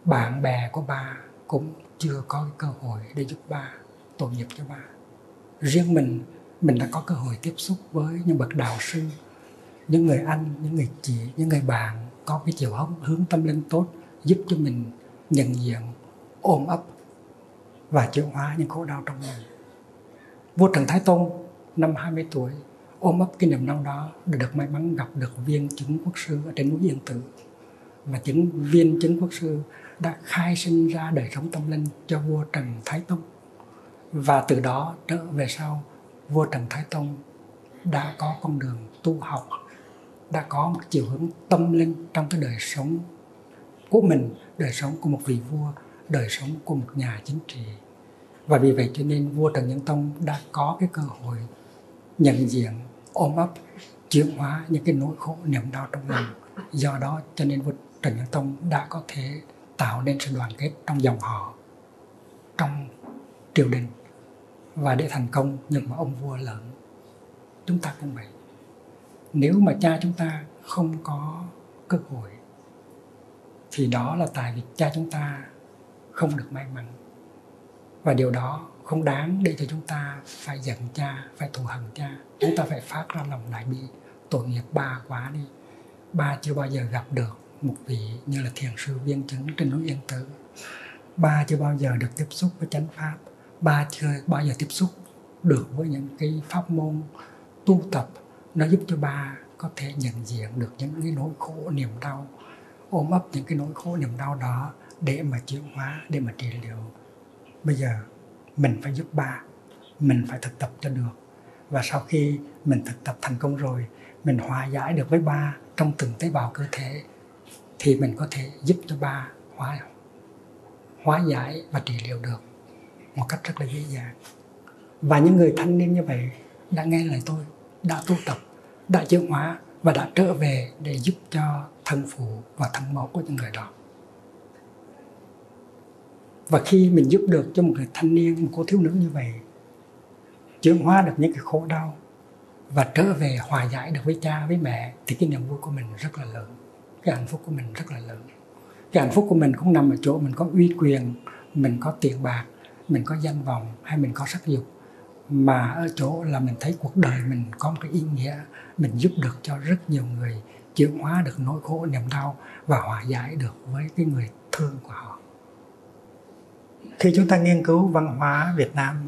Bạn bè của ba cũng chưa có cơ hội để giúp ba, tội nghiệp cho ba. Riêng mình mình đã có cơ hội tiếp xúc với những bậc đạo sư, những người anh, những người chị, những người bạn có cái chiều hướng hướng tâm linh tốt giúp cho mình nhận diện ôm ấp và chịu hóa những khổ đau trong mình vua trần thái Tông năm 20 tuổi ôm ấp cái niềm đau đó để được may mắn gặp được viên chứng quốc sư ở trên núi yên tử. Và chính viên chứng quốc sư đã khai sinh ra đời sống tâm linh cho vua Trần Thái Tông. Và từ đó trở về sau, vua Trần Thái Tông đã có con đường tu học, đã có một chiều hướng tâm linh trong cái đời sống của mình, đời sống của một vị vua đời sống của một nhà chính trị. Và vì vậy cho nên vua Trần Nhân Tông đã có cái cơ hội nhận diện, ôm ấp, chuyển hóa những cái nỗi khổ, niềm đau trong lòng. Do đó cho nên vua trần nhân tông đã có thể tạo nên sự đoàn kết trong dòng họ, trong triều đình. Và để thành công, nhưng mà ông vua lớn chúng ta cũng vậy. Nếu mà cha chúng ta không có cơ hội, thì đó là tại vì cha chúng ta không được may mắn. Và điều đó không đáng để cho chúng ta phải giận cha, phải thù hận cha. Chúng ta phải phát ra lòng đại bi. Tội nghiệp ba quá đi. Ba chưa bao giờ gặp được một vị như là thiền sư viên chứng trên núi yên tử. Ba chưa bao giờ được tiếp xúc với chánh pháp. Ba chưa bao giờ tiếp xúc được với những cái pháp môn tu tập. Nó giúp cho ba có thể nhận diện được những cái nỗi khổ niềm đau, ôm ấp những cái nỗi khổ niềm đau đó để mà chuyển hóa, để mà trị liệu. Bây giờ mình phải giúp ba, mình phải thực tập cho được. Và sau khi mình thực tập thành công rồi, mình hòa giải được với ba trong từng tế bào cơ thể, thì mình có thể giúp cho ba hóa hóa giải và trị liệu được một cách rất là dễ dàng. Và những người thanh niên như vậy đã nghe lời tôi, đã tu tập, đã chuyển hóa và đã trở về để giúp cho thân phụ và thân mẫu của những người đó và khi mình giúp được cho một người thanh niên, một cô thiếu nữ như vậy, chuyển hóa được những cái khổ đau và trở về hòa giải được với cha, với mẹ, thì cái niềm vui của mình rất là lớn. Cái hạnh phúc của mình rất là lớn. Cái hạnh phúc của mình cũng nằm ở chỗ mình có uy quyền, mình có tiền bạc, mình có danh vọng hay mình có sắc dục. Mà ở chỗ là mình thấy cuộc đời mình có một cái ý nghĩa, mình giúp được cho rất nhiều người, chuyển hóa được nỗi khổ, niềm đau và hòa giải được với cái người thương của họ khi chúng ta nghiên cứu văn hóa Việt Nam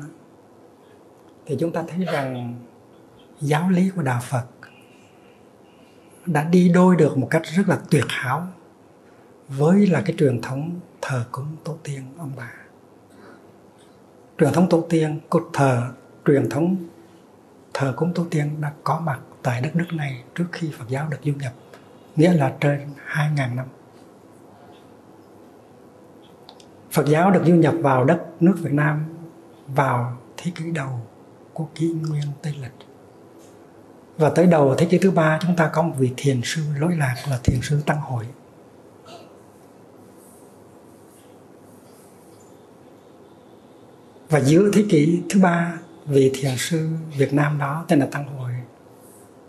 thì chúng ta thấy rằng giáo lý của đạo Phật đã đi đôi được một cách rất là tuyệt hảo với là cái truyền thống thờ cúng tổ tiên ông bà. Truyền thống tổ tiên cột thờ, truyền thống thờ cúng tổ tiên đã có mặt tại đất nước này trước khi Phật giáo được du nhập, nghĩa là trên 2.000 năm. Phật giáo được du nhập vào đất nước Việt Nam, vào thế kỷ đầu của kỷ nguyên Tây Lịch. Và tới đầu thế kỷ thứ ba, chúng ta có một vị thiền sư lỗi lạc là thiền sư Tăng Hội. Và giữa thế kỷ thứ ba, vị thiền sư Việt Nam đó tên là Tăng Hội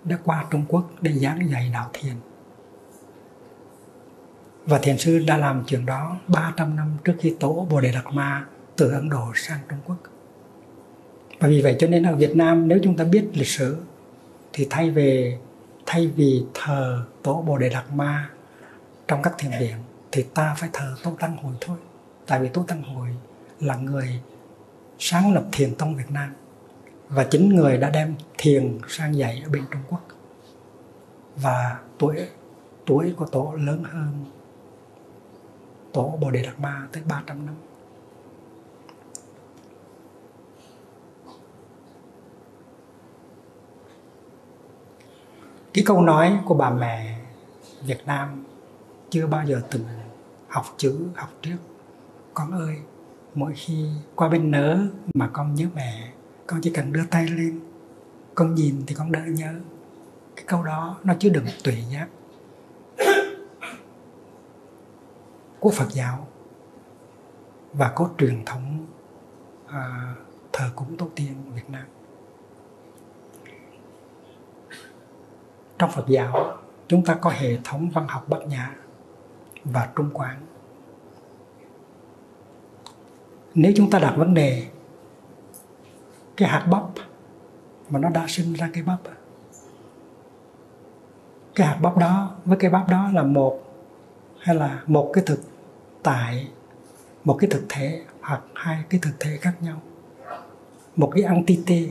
đã qua Trung Quốc để giảng dạy đạo thiền và thiền sư đã làm chuyện đó 300 năm trước khi tổ Bồ Đề Đạt Ma từ Ấn Độ sang Trung Quốc. Và vì vậy cho nên ở Việt Nam, nếu chúng ta biết lịch sử, thì thay về, thay vì thờ tổ Bồ Đề Đạt Ma trong các thiền viện, thì ta phải thờ Tô Tăng hồi thôi. Tại vì Tô Tăng hồi là người sáng lập thiền tông Việt Nam và chính người đã đem thiền sang dạy ở bên Trung Quốc và tuổi tuổi của tổ lớn hơn tổ Bồ Đề Đạt Ma tới 300 năm. Cái câu nói của bà mẹ Việt Nam chưa bao giờ từng học chữ, học trước. Con ơi, mỗi khi qua bên nớ mà con nhớ mẹ, con chỉ cần đưa tay lên, con nhìn thì con đỡ nhớ. Cái câu đó nó chứa đựng tùy giác của Phật giáo và có truyền thống à, thờ cúng tổ tiên Việt Nam. Trong Phật giáo, chúng ta có hệ thống văn học Bát Nhã và Trung Quán. Nếu chúng ta đặt vấn đề cái hạt bắp mà nó đã sinh ra cái bắp cái hạt bắp đó với cái bắp đó là một hay là một cái thực tại một cái thực thể hoặc hai cái thực thể khác nhau. Một cái entity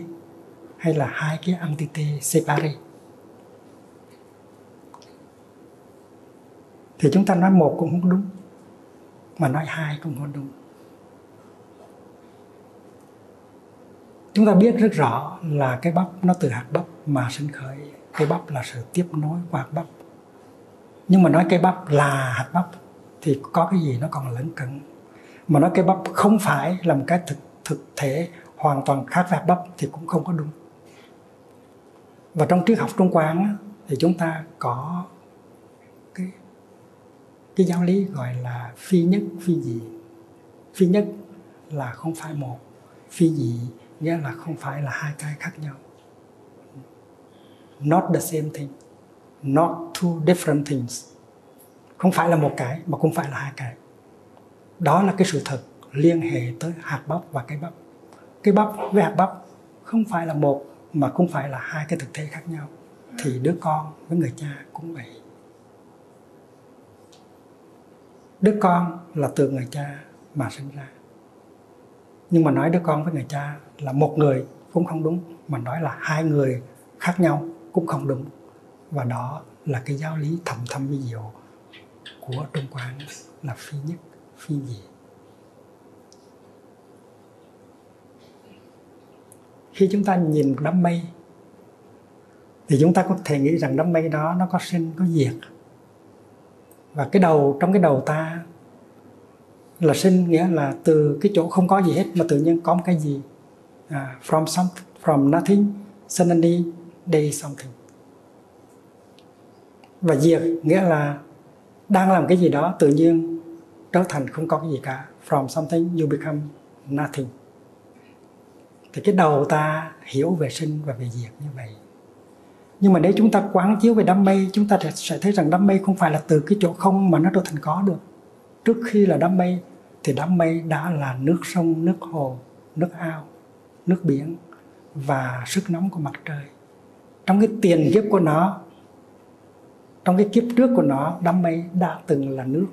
hay là hai cái entity separate thì chúng ta nói một cũng không đúng, mà nói hai cũng không đúng. Chúng ta biết rất rõ là cái bắp, nó từ hạt bắp mà sinh khởi. Cái bắp là sự tiếp nối qua hạt bắp. Nhưng mà nói cái bắp là hạt bắp thì có cái gì nó còn lẫn cận mà nói cái bắp không phải là một cái thực thực thể hoàn toàn khác với bắp thì cũng không có đúng. Và trong triết học trung quán thì chúng ta có cái cái giáo lý gọi là phi nhất, phi dị phi nhất là không phải một, phi dị nghĩa là không phải là hai cái khác nhau. Not the same thing, not two different things không phải là một cái, mà cũng phải là hai cái. Đó là cái sự thật liên hệ tới hạt bắp và cái bắp. Cái bắp với hạt bắp không phải là một, mà cũng phải là hai cái thực thể khác nhau. Thì đứa con với người cha cũng vậy. Đứa con là từ người cha mà sinh ra. Nhưng mà nói đứa con với người cha là một người cũng không đúng, mà nói là hai người khác nhau cũng không đúng. Và đó là cái giáo lý thầm thâm vi diệu của trung quán là phi nhất phi gì? Khi chúng ta nhìn đám mây thì chúng ta có thể nghĩ rằng đám mây đó nó có sinh có diệt. Và cái đầu trong cái đầu ta là sinh nghĩa là từ cái chỗ không có gì hết mà tự nhiên có một cái gì? À, from some from nothing suddenly day something. Và diệt nghĩa là đang làm cái gì đó, tự nhiên trở thành không có cái gì cả. From something, you become nothing. Thì cái đầu ta hiểu về sinh và về diệt như vậy. Nhưng mà nếu chúng ta quán chiếu về đám mây, chúng ta sẽ thấy rằng đám mây không phải là từ cái chỗ không mà nó trở thành có được. Trước khi là đám mây, thì đám mây đã là nước sông, nước hồ, nước ao, nước biển và sức nóng của mặt trời. Trong cái tiền kiếp của nó trong cái kiếp trước của nó đám mây đã từng là nước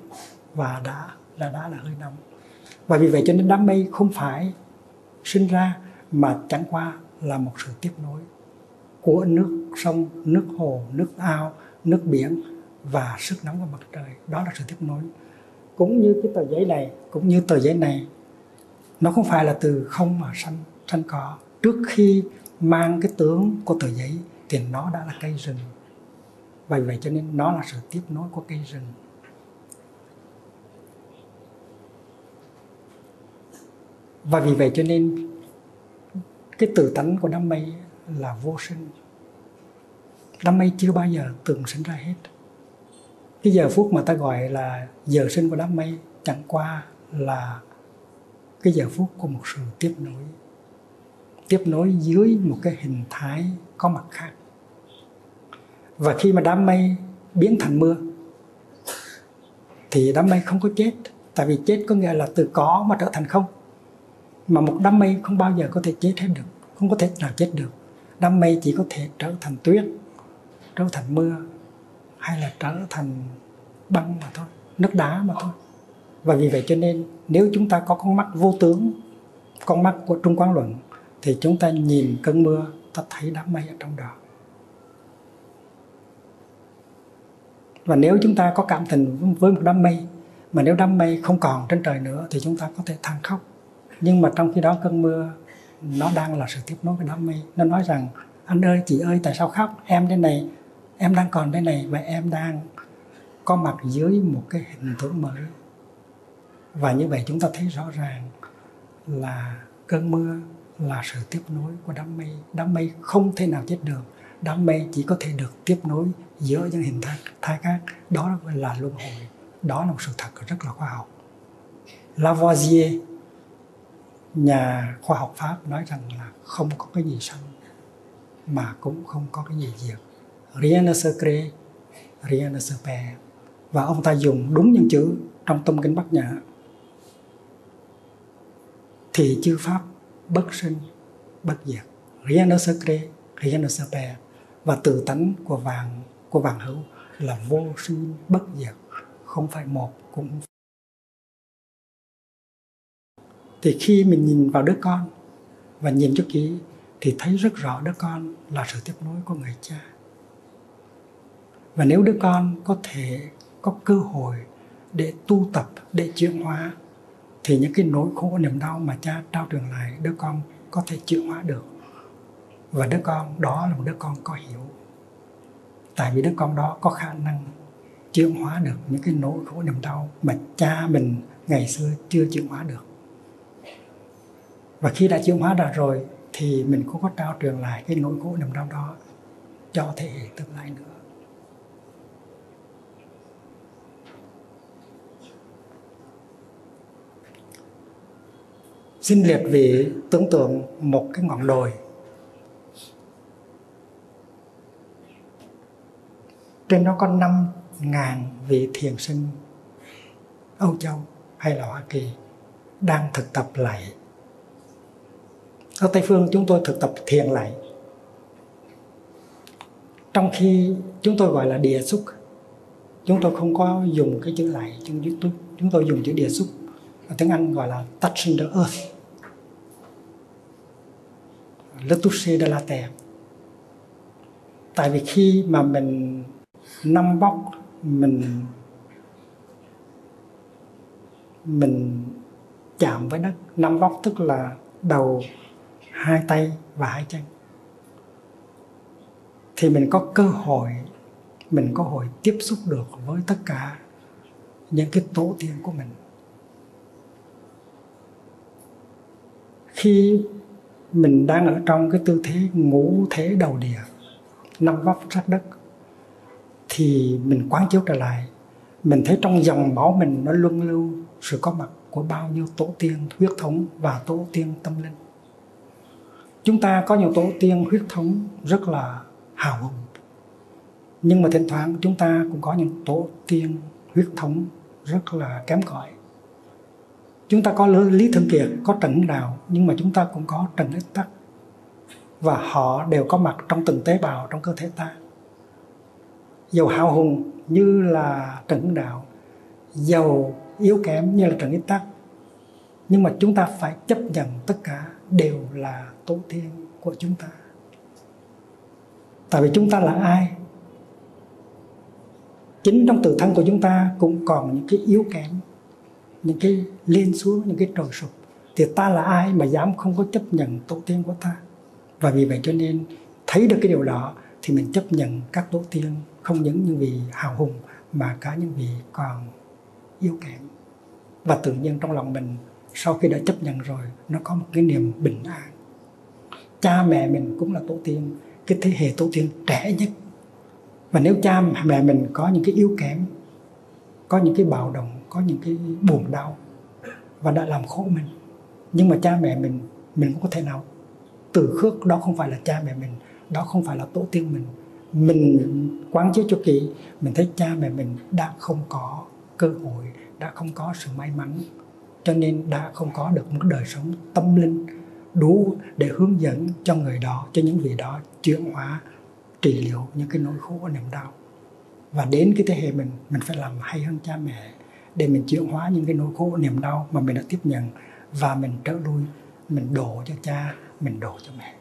và đã là đã là hơi nóng và vì vậy cho nên đám mây không phải sinh ra mà chẳng qua là một sự tiếp nối của nước sông, nước hồ, nước ao, nước biển và sức nóng của mặt trời. Đó là sự tiếp nối. Cũng như cái tờ giấy này, cũng như tờ giấy này, nó không phải là từ không mà sanh sanh có. Trước khi mang cái tướng của tờ giấy thì nó đã là cây rừng. Vì vậy cho nên nó là sự tiếp nối của cây rừng. Và vì vậy cho nên cái tự tánh của đám mây là vô sinh. Đám mây chưa bao giờ từng sinh ra hết. Cái giờ phút mà ta gọi là giờ sinh của đám mây chẳng qua là cái giờ phút của một sự tiếp nối. Tiếp nối dưới một cái hình thái có mặt khác và khi mà đám mây biến thành mưa, thì đám mây không có chết. Tại vì chết có nghĩa là từ có mà trở thành không. Mà một đám mây không bao giờ có thể chết hết được, không có thể nào chết được. Đám mây chỉ có thể trở thành tuyết, trở thành mưa, hay là trở thành băng mà thôi, nước đá mà thôi. Và vì vậy cho nên, nếu chúng ta có con mắt vô tướng, con mắt của trung quán luận, thì chúng ta nhìn cơn mưa, ta thấy đám mây ở trong đó. Và nếu chúng ta có cảm tình với một đám mây, mà nếu đám mây không còn trên trời nữa thì chúng ta có thể than khóc. Nhưng mà trong khi đó cơn mưa, nó đang là sự tiếp nối với đám mây. Nó nói rằng, anh ơi, chị ơi, tại sao khóc? Em đây này, em đang còn đây này và em đang có mặt dưới một cái hình tượng mới. Và như vậy chúng ta thấy rõ ràng là cơn mưa là sự tiếp nối của đám mây. Đám mây không thể nào chết được đám mây chỉ có thể được tiếp nối giữa những hình thái, thái khác. Đó là luân hồi. Đó là một sự thật rất là khoa học. Lavoisier nhà khoa học pháp nói rằng là không có cái gì sanh mà cũng không có cái gì diệt. Rien ne se crée rien ne se perd và ông ta dùng đúng những chữ trong tâm kinh bát nhã. Thì chư pháp bất sinh bất diệt. Rien ne se crée rien ne se perd và tự tánh của vàng của vàng hữu là vô sinh bất diệt, không phải một cũng thì khi mình nhìn vào đứa con và nhìn cho kỹ, thì thấy rất rõ đứa con là sự tiếp nối của người cha. Và nếu đứa con có thể, có cơ hội để tu tập, để chuyển hóa, thì những cái nỗi khổ niềm đau mà cha trao truyền lại, đứa con có thể chuyển hóa được và đứa con đó là một đứa con có hiểu. Tại vì đứa con đó có khả năng chuyển hóa được những cái nỗi khổ niềm đau mà cha mình ngày xưa chưa chuyển hóa được. Và khi đã chuyển hóa ra rồi thì mình cũng có trao truyền lại cái nỗi khổ niềm đau đó cho thế hệ tương lai nữa. Xin liệt vị tưởng tượng một cái ngọn đồi trên đó có năm ngàn vị thiền sinh Âu Châu hay là Hoa Kỳ đang thực tập lại. Ở Tây Phương chúng tôi thực tập thiền lại. Trong khi chúng tôi gọi là địa xúc chúng tôi không có dùng cái chữ lại chúng tôi, chúng tôi dùng chữ địa xúc. Ở tiếng Anh gọi là touching the earth. Le toucher de la terre. Tại vì khi mà mình năm bóc mình mình chạm với đất. Năm bóc tức là đầu, hai tay và hai chân. Thì mình có cơ hội, mình có hội tiếp xúc được với tất cả những cái tổ tiên của mình. Khi mình đang ở trong cái tư thế ngũ thế đầu địa, năm vóc sát đất thì mình quán chiếu trở lại. Mình thấy trong dòng máu mình nó luân lưu, sự có mặt của bao nhiêu tổ tiên huyết thống và tổ tiên tâm linh. Chúng ta có nhiều tổ tiên huyết thống rất là hào hùng. Nhưng mà thỉnh thoảng chúng ta cũng có những tổ tiên huyết thống rất là kém cỏi. Chúng ta có lý thường kiệt, có trần đạo, nhưng mà chúng ta cũng có trần ích tắc. Và họ đều có mặt trong từng tế bào trong cơ thể ta giàu hào hùng như là trần hưng đạo, giàu, yếu kém như là trần Ít tắc nhưng mà chúng ta phải chấp nhận tất cả đều là tổ tiên của chúng ta. Tại vì chúng ta là ai? Chính trong tự thân của chúng ta cũng còn những cái yếu kém, những cái lên xuống, những cái trồi sụp. Thì ta là ai mà dám không có chấp nhận tổ tiên của ta? Và vì vậy cho nên thấy được cái điều đó thì mình chấp nhận các tổ tiên không những những vị hào hùng, mà cả những vị còn yếu kém. Và tự nhiên trong lòng mình, sau khi đã chấp nhận rồi, nó có một cái niềm bình an. Cha mẹ mình cũng là tổ tiên, cái thế hệ tổ tiên trẻ nhất. Và nếu cha mẹ mình có những cái yếu kém, có những cái bạo động, có những cái buồn đau, và đã làm khổ mình, nhưng mà cha mẹ mình mình cũng có thể nào từ khước, đó không phải là cha mẹ mình, đó không phải là tổ tiên mình mình quán chiếu cho kỹ, mình thấy cha mẹ mình đã không có cơ hội, đã không có sự may mắn, cho nên đã không có được một đời sống tâm linh đủ để hướng dẫn cho người đó, cho những vị đó chuyển hóa trị liệu những cái nỗi khổ niềm đau. Và đến cái thế hệ mình mình phải làm hay hơn cha mẹ để mình chuyển hóa những cái nỗi khổ niềm đau mà mình đã tiếp nhận và mình trở lui, mình đổ cho cha, mình đổ cho mẹ.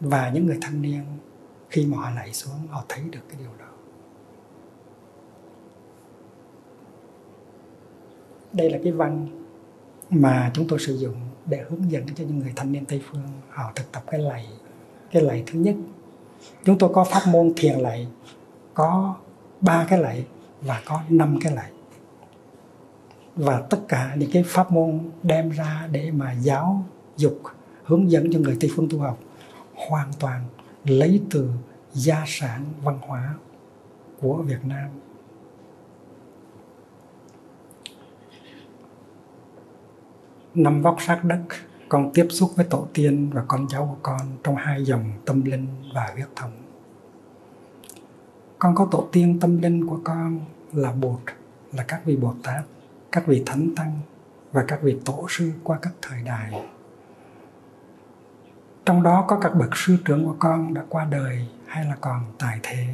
Và những người thanh niên khi mà họ lạy xuống, họ thấy được cái điều đó. Đây là cái văn mà chúng tôi sử dụng để hướng dẫn cho những người thanh niên tây phương họ thực tập cái lạy cái lạy thứ nhất. Chúng tôi có pháp môn thiền lạy, có ba cái lạy và có năm cái lạy. Và tất cả những cái pháp môn đem ra để mà giáo dục, hướng dẫn cho người tây phương tu học hoàn toàn lấy từ gia sản văn hóa của việt nam. Năm vóc sát đất, con tiếp xúc với tổ tiên và con cháu của con trong hai dòng tâm linh và huyết thống. Con có tổ tiên tâm linh của con là bột là các vị bồ tát, các vị thánh tăng và các vị tổ sư qua các thời đại trong đó có các bậc sư trưởng của con đã qua đời hay là còn tại thế.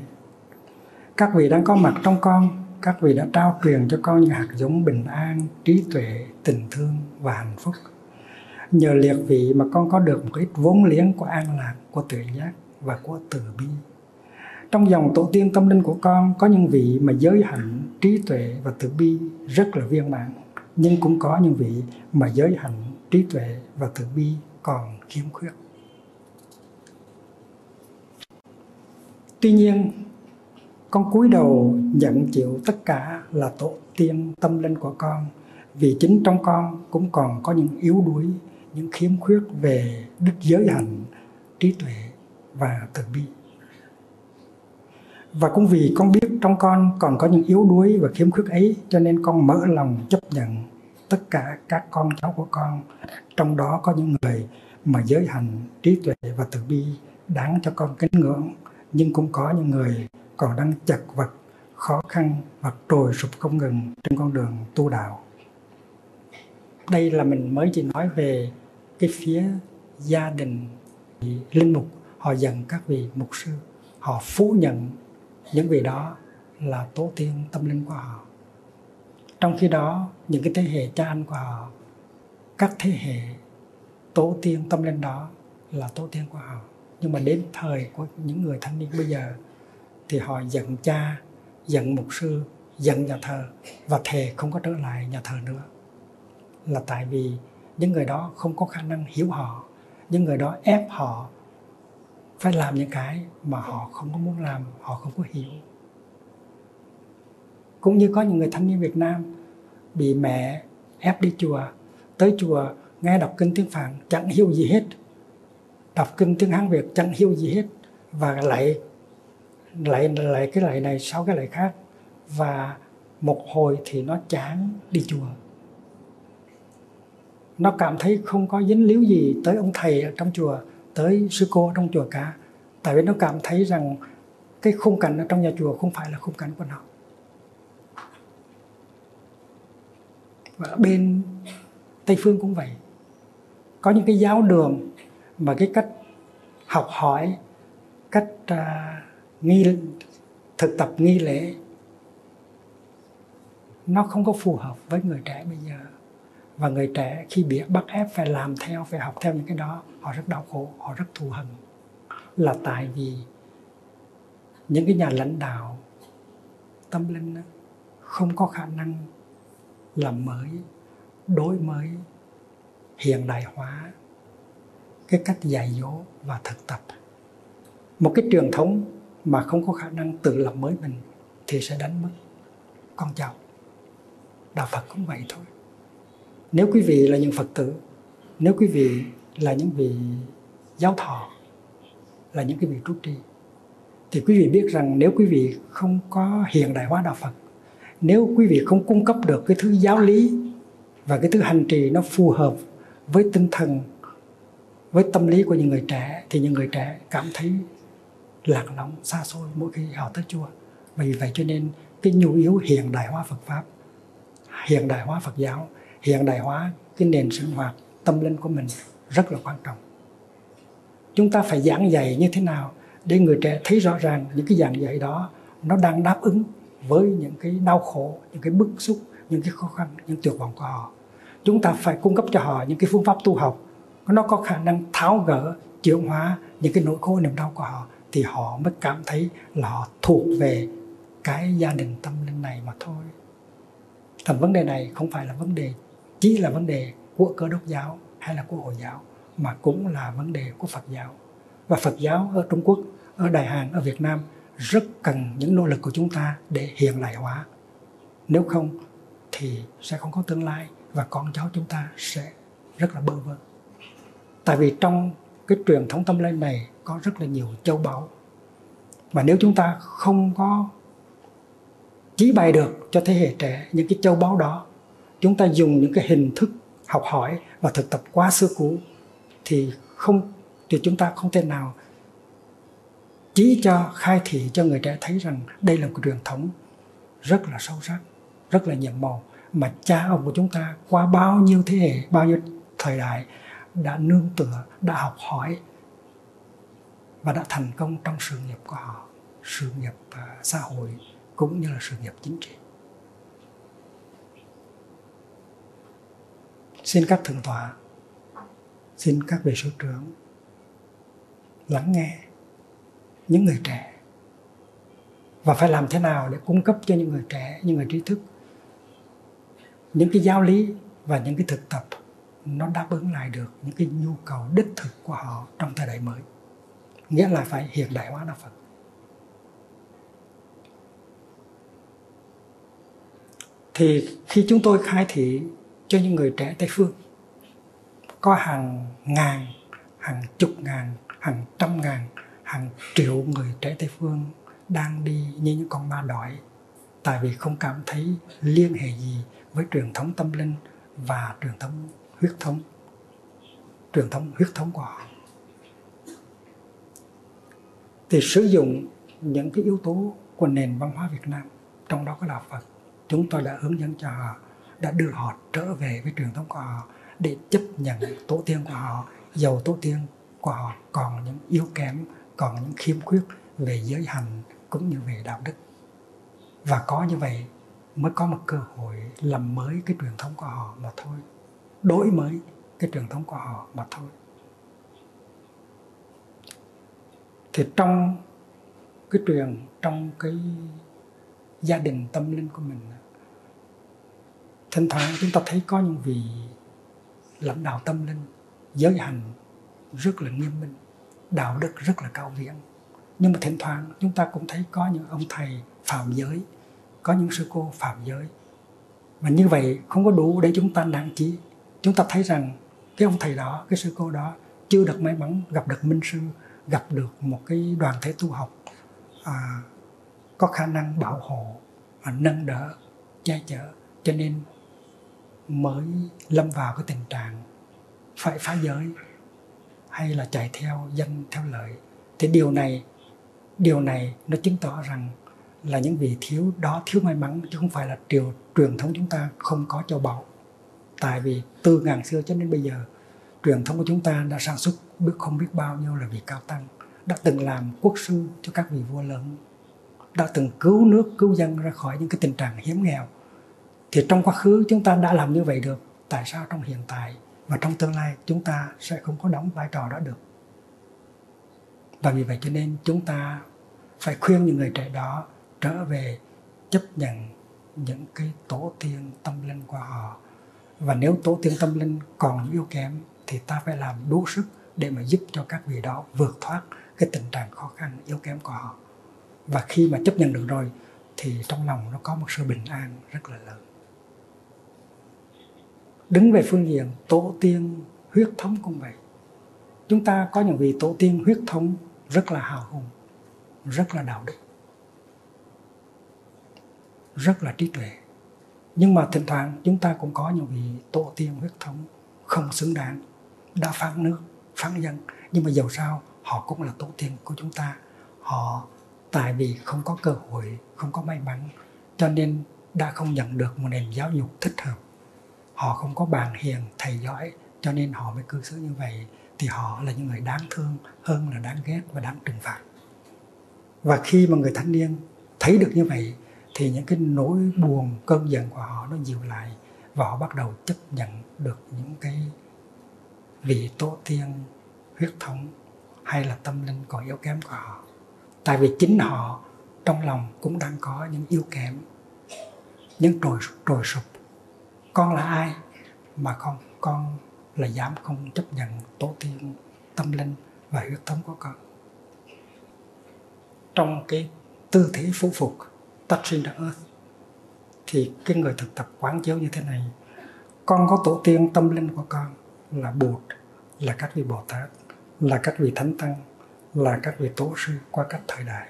Các vị đang có mặt trong con, các vị đã trao truyền cho con những hạt giống bình an, trí tuệ, tình thương và hạnh phúc. Nhờ liệt vị mà con có được một ít vốn liếng của an lạc, của tự giác và của từ bi. Trong dòng tổ tiên tâm linh của con, có những vị mà giới hạnh, trí tuệ và từ bi rất là viên mãn, nhưng cũng có những vị mà giới hạnh, trí tuệ và từ bi còn khiếm khuyết. Tuy nhiên, con cúi đầu nhận chịu tất cả là tổ tiên tâm linh của con, vì chính trong con cũng còn có những yếu đuối, những khiếm khuyết về đức giới hạnh, trí tuệ và từ bi. Và cũng vì con biết trong con còn có những yếu đuối và khiếm khuyết ấy, cho nên con mở lòng chấp nhận tất cả các con cháu của con. Trong đó có những người mà giới hành trí tuệ và từ bi đáng cho con kính ngưỡng nhưng cũng có những người còn đang chật vật, khó khăn và trồi sụp không ngừng trên con đường tu đạo. Đây là mình mới chỉ nói về cái phía gia đình linh mục họ dần các vị mục sư, họ phủ nhận những vị đó là tổ tiên tâm linh của họ. Trong khi đó, những cái thế hệ cha anh của họ, các thế hệ tổ tiên tâm linh đó là tổ tiên của họ nhưng mà đến thời của những người thanh niên bây giờ, thì họ giận cha, giận mục sư, giận nhà thờ, và thề không có trở lại nhà thờ nữa. Là tại vì những người đó không có khả năng hiểu họ, những người đó ép họ phải làm những cái mà họ không có muốn làm, họ không có hiểu. Cũng như có những người thanh niên Việt Nam bị mẹ ép đi chùa, tới chùa nghe đọc kinh tiếng Phạn, chẳng hiểu gì hết đọc kinh tiếng Hán Việt chẳng hiểu gì hết. Và lại lại lại cái lại này sau cái lại khác. Và một hồi thì nó chán đi chùa. Nó cảm thấy không có dính líu gì tới ông thầy ở trong chùa, tới sư cô trong chùa cả. Tại vì nó cảm thấy rằng cái khung cảnh ở trong nhà chùa không phải là khung cảnh của nó. Và bên tây phương cũng vậy. Có những cái giáo đường mà cái cách học hỏi cách uh, nghi thực tập nghi lễ nó không có phù hợp với người trẻ bây giờ. Và người trẻ khi bị bắt ép phải làm theo phải học theo những cái đó họ rất đau khổ họ rất thù hận. Là tại vì những cái nhà lãnh đạo tâm linh đó, không có khả năng làm mới đổi mới hiện đại hóa cái cách dạy dỗ và thực tập. Một cái truyền thống mà không có khả năng tự lập mới mình thì sẽ đánh mất. Con cháu. Đạo phật cũng vậy thôi. Nếu quý vị là những phật tử, nếu quý vị là những vị giáo thọ, là những cái vị trú trì, thì quý vị biết rằng nếu quý vị không có hiện đại hóa đạo phật, nếu quý vị không cung cấp được cái thứ giáo lý và cái thứ hành trì nó phù hợp với tinh thần với tâm lý của những người trẻ thì những người trẻ cảm thấy lạc lõng, xa xôi mỗi khi họ tới chùa vì vậy cho nên cái nhu yếu hiện đại hóa Phật pháp, hiện đại hóa Phật giáo, hiện đại hóa cái nền sinh hoạt, tâm linh của mình rất là quan trọng. Chúng ta phải giảng dạy như thế nào để người trẻ thấy rõ ràng những cái giảng dạy đó nó đang đáp ứng với những cái đau khổ, những cái bức xúc, những cái khó khăn, những tuyệt vọng của họ. Chúng ta phải cung cấp cho họ những cái phương pháp tu học nó có khả năng tháo gỡ, chuyển hóa những cái nỗi khổ, niềm đau của họ, thì họ mới cảm thấy là họ thuộc về cái gia đình tâm linh này mà thôi. Thành vấn đề này không phải là vấn đề, chỉ là vấn đề của cơ đốc giáo hay là của hồi giáo, mà cũng là vấn đề của phật giáo. Và phật giáo ở trung quốc, ở đại hàn, ở việt nam rất cần những nỗ lực của chúng ta để hiện đại hóa. Nếu không thì sẽ không có tương lai và con cháu chúng ta sẽ rất là bơ vơ tại vì trong cái truyền thống tâm linh này có rất là nhiều châu báu. Và nếu chúng ta không có chỉ bày được cho thế hệ trẻ những cái châu báu đó, chúng ta dùng những cái hình thức học hỏi và thực tập quá xưa cũ, thì không, thì chúng ta không thể nào chỉ cho, khai thị cho người trẻ thấy rằng đây là một truyền thống rất là sâu sắc, rất là nhiệm màu. Mà cha ông của chúng ta qua bao nhiêu thế hệ, bao nhiêu thời đại đã nương tựa, đã học hỏi và đã thành công trong sự nghiệp của họ, sự nghiệp ờ, xã hội cũng như là sự nghiệp chính trị. Xin các thượng tọa, xin các vị số trưởng lắng nghe những người trẻ và phải làm thế nào để cung cấp cho những người trẻ, những người trí thức những cái giáo lý và những cái thực tập nó đáp ứng lại được những cái nhu cầu đích thực của họ trong thời đại mới. Nghĩa là phải hiện đại hóa đạo phật. Thì khi chúng tôi khai thị cho những người trẻ tây phương, có hàng ngàn, hàng chục ngàn, hàng trăm ngàn, hàng triệu người trẻ tây phương đang đi như những con ma đói, tại vì không cảm thấy liên hệ gì với truyền thống tâm linh và truyền thống huyết thống, truyền thống huyết thống của họ. Thì sử dụng những cái yếu tố của nền văn hóa Việt Nam, trong đó có đạo Phật, chúng tôi đã hướng dẫn cho họ, đã đưa họ trở về với truyền thống của họ để chấp nhận tổ tiên của họ dầu tổ tiên của họ còn những yếu kém, còn những khiếm khuyết về giới hành cũng như về đạo đức. Và có như vậy mới có một cơ hội làm mới cái truyền thống của họ mà thôi đổi mới cái truyền thống của họ mà thôi. Thì trong cái truyền, trong cái gia đình tâm linh của mình, thỉnh thoảng chúng ta thấy có những vị lãnh đạo tâm linh giới hành rất là nghiêm minh, đạo đức rất là cao viễn nhưng mà thỉnh thoảng chúng ta cũng thấy có những ông thầy phạm giới, có những sư cô phạm giới. Và như vậy không có đủ để chúng ta đăng chí chúng ta thấy rằng cái ông thầy đó cái sư cô đó chưa được may mắn gặp được minh sư gặp được một cái đoàn thể tu học à, có khả năng bảo hộ à, nâng đỡ che chở. Cho nên mới lâm vào cái tình trạng phải phá giới hay là chạy theo danh theo lợi. Thì điều này điều này nó chứng tỏ rằng là những vị thiếu đó thiếu may mắn chứ không phải là triều truyền thống chúng ta không có châu báu tại vì từ ngàn xưa cho đến bây giờ, truyền thống của chúng ta đã sản xuất biết không biết bao nhiêu là vị cao tăng, đã từng làm quốc sư cho các vị vua lớn, đã từng cứu nước, cứu dân ra khỏi những cái tình trạng hiếm nghèo. Thì trong quá khứ chúng ta đã làm như vậy được, tại sao trong hiện tại và trong tương lai chúng ta sẽ không có đóng vai trò đó được? Và vì vậy cho nên chúng ta phải khuyên những người trẻ đó trở về chấp nhận những cái tổ tiên tâm linh của họ và nếu tổ tiên tâm linh còn yếu kém, thì ta phải làm đủ sức để mà giúp cho các vị đó vượt thoát cái tình trạng khó khăn, yếu kém của họ. Và khi mà chấp nhận được rồi, thì trong lòng nó có một sự bình an rất là lớn. Đứng về phương diện tổ tiên huyết thống cũng vậy. Chúng ta có những vị tổ tiên huyết thống rất là hào hùng, rất là đạo đức, rất là trí tuệ nhưng mà thỉnh thoảng chúng ta cũng có những vị tổ tiên huyết thống không xứng đáng, đã phán nước, phán dân. Nhưng mà dầu sao, họ cũng là tổ tiên của chúng ta. Họ tại vì không có cơ hội, không có may mắn, cho nên đã không nhận được một nền giáo dục thích hợp. Họ không có bạn hiền, thầy giỏi, cho nên họ mới cư xử như vậy. Thì họ là những người đáng thương hơn là đáng ghét và đáng trừng phạt. Và khi mà người thanh niên thấy được như vậy thì những cái nỗi buồn, cơn giận của họ nó dịu lại và họ bắt đầu chấp nhận được những cái vị tổ tiên huyết thống hay là tâm linh còn yếu kém của họ. Tại vì chính họ trong lòng cũng đang có những yếu kém, những trồi trồi sụp. Con là ai mà con con là dám không chấp nhận tổ tiên tâm linh và huyết thống của con? Trong cái tư thế phú phục tách sinh ra earth thì cái người thực tập quán chiếu như thế này, con có tổ tiên tâm linh của con là bụt, là các vị bồ tát, là các vị thánh tăng, là các vị tổ sư qua các thời đại.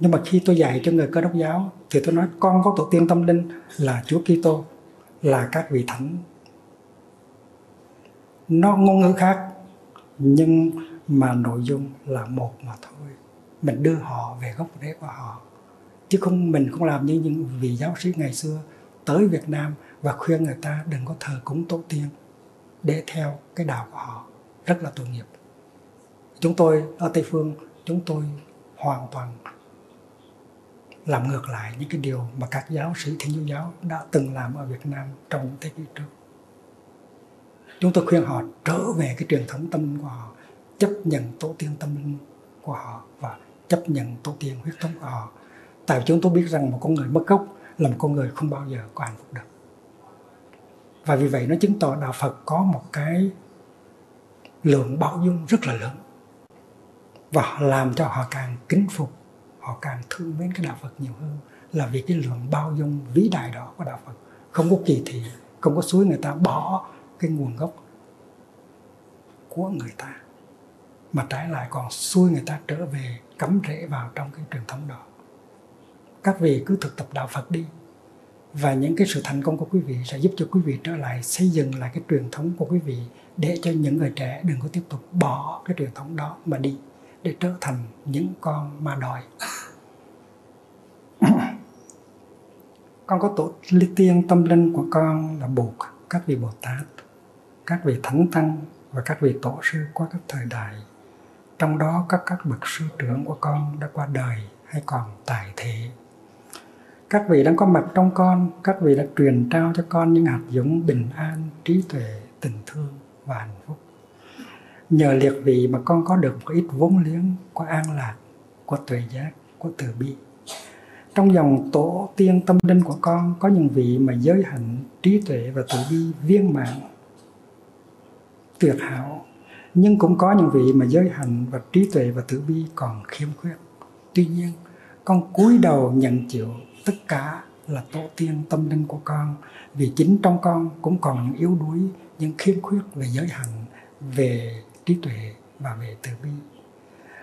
Nhưng mà khi tôi dạy cho người cơ đốc giáo thì tôi nói con có tổ tiên tâm linh là Chúa Kitô, là các vị thánh. Nó ngôn ngữ khác, nhưng mà nội dung là một mà thôi. Mình đưa họ về gốc rễ của họ chứ không, mình không làm như những vị giáo sĩ ngày xưa tới Việt Nam và khuyên người ta đừng có thờ cúng tổ tiên để theo cái đạo của họ. Rất là tội nghiệp. Chúng tôi ở Tây Phương, chúng tôi hoàn toàn làm ngược lại những cái điều mà các giáo sĩ, thiên chúa giáo đã từng làm ở Việt Nam trong những thế kỷ trước. Chúng tôi khuyên họ trở về cái truyền thống tâm linh của họ, chấp nhận tổ tiên tâm linh của họ và chấp nhận tổ tiên huyết thống của họ tại vì chúng tôi biết rằng một con người mất gốc là một con người không bao giờ có hạnh phúc được. Và vì vậy nó chứng tỏ đạo Phật có một cái lượng bao dung rất là lớn. Và làm cho họ càng kính phục, họ càng thương mến cái đạo Phật nhiều hơn là vì cái lượng bao dung vĩ đại đó của đạo Phật. Không có kỳ thị, không có suối người ta bỏ cái nguồn gốc của người ta, mà trái lại còn xui người ta trở về cắm rễ vào trong cái truyền thống đó các vị cứ thực tập đạo Phật đi. Và những cái sự thành công của quý vị sẽ giúp cho quý vị trở lại xây dựng lại cái truyền thống của quý vị để cho những người trẻ đừng có tiếp tục bỏ cái truyền thống đó mà đi, để trở thành những con ma đòi. Con có tổ tiên tâm linh của con là buộc các vị bồ tát, các vị thánh tăng và các vị tổ sư qua các thời đại. Trong đó các các bậc sư trưởng của con đã qua đời hay còn tại thế các vị đang có mặt trong con, các vị đã truyền trao cho con những hạt giống bình an, trí tuệ, tình thương và hạnh phúc. Nhờ liệt vị mà con có được một ít vốn liếng của an lạc của tuệ giác của từ bi. Trong dòng tổ tiên tâm linh của con, có những vị mà giới hạnh trí tuệ và từ bi viên mãn, tuyệt hảo. Nhưng cũng có những vị mà giới hạnh và trí tuệ và từ bi còn khiếm khuyết. Tuy nhiên, con cúi đầu nhận chịu tất cả là tổ tiên tâm linh của con. Vì chính trong con cũng còn những yếu đuối, những khiếm khuyết về giới hạnh, về trí tuệ và về từ bi.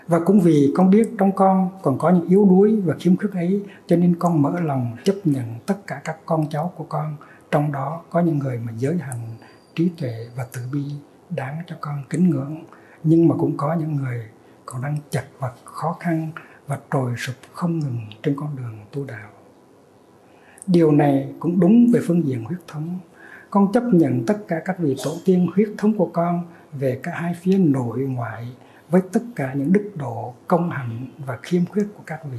Và cũng vì con biết trong con còn có những yếu đuối và khiếm khuyết ấy, cho nên con mở lòng chấp nhận tất cả các con cháu của con. Trong đó có những người mà giới hành trí tuệ và từ bi đáng cho con kính ngưỡng. Nhưng mà cũng có những người còn đang chật vật khó khăn và trồi sụp không ngừng trên con đường tu đạo điều này cũng đúng về phương diện huyết thống. Con chấp nhận tất cả các vị tổ tiên huyết thống của con về cả hai phía nội ngoại với tất cả những đức độ công hạnh và khiêm khuyết của các vị.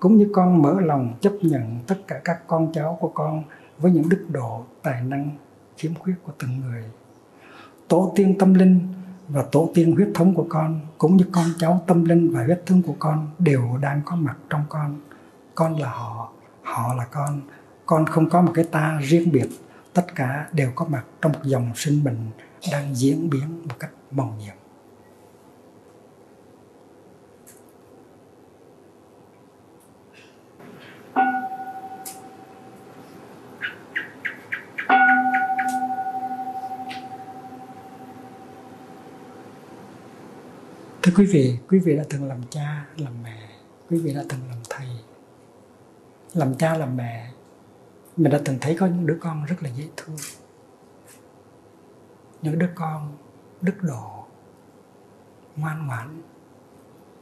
Cũng như con mở lòng chấp nhận tất cả các con cháu của con với những đức độ tài năng khiếm khuyết của từng người. Tổ tiên tâm linh và tổ tiên huyết thống của con cũng như con cháu tâm linh và huyết thống của con đều đang có mặt trong con. Con là họ họ là con con không có một cái ta riêng biệt tất cả đều có mặt trong một dòng sinh mệnh đang diễn biến một cách màu nhiệm Thưa quý vị, quý vị đã từng làm cha, làm mẹ, quý vị đã từng làm. Làm cha, làm mẹ, mình đã từng thấy có những đứa con rất là dễ thương. Những đứa con đức độ, ngoan ngoãn,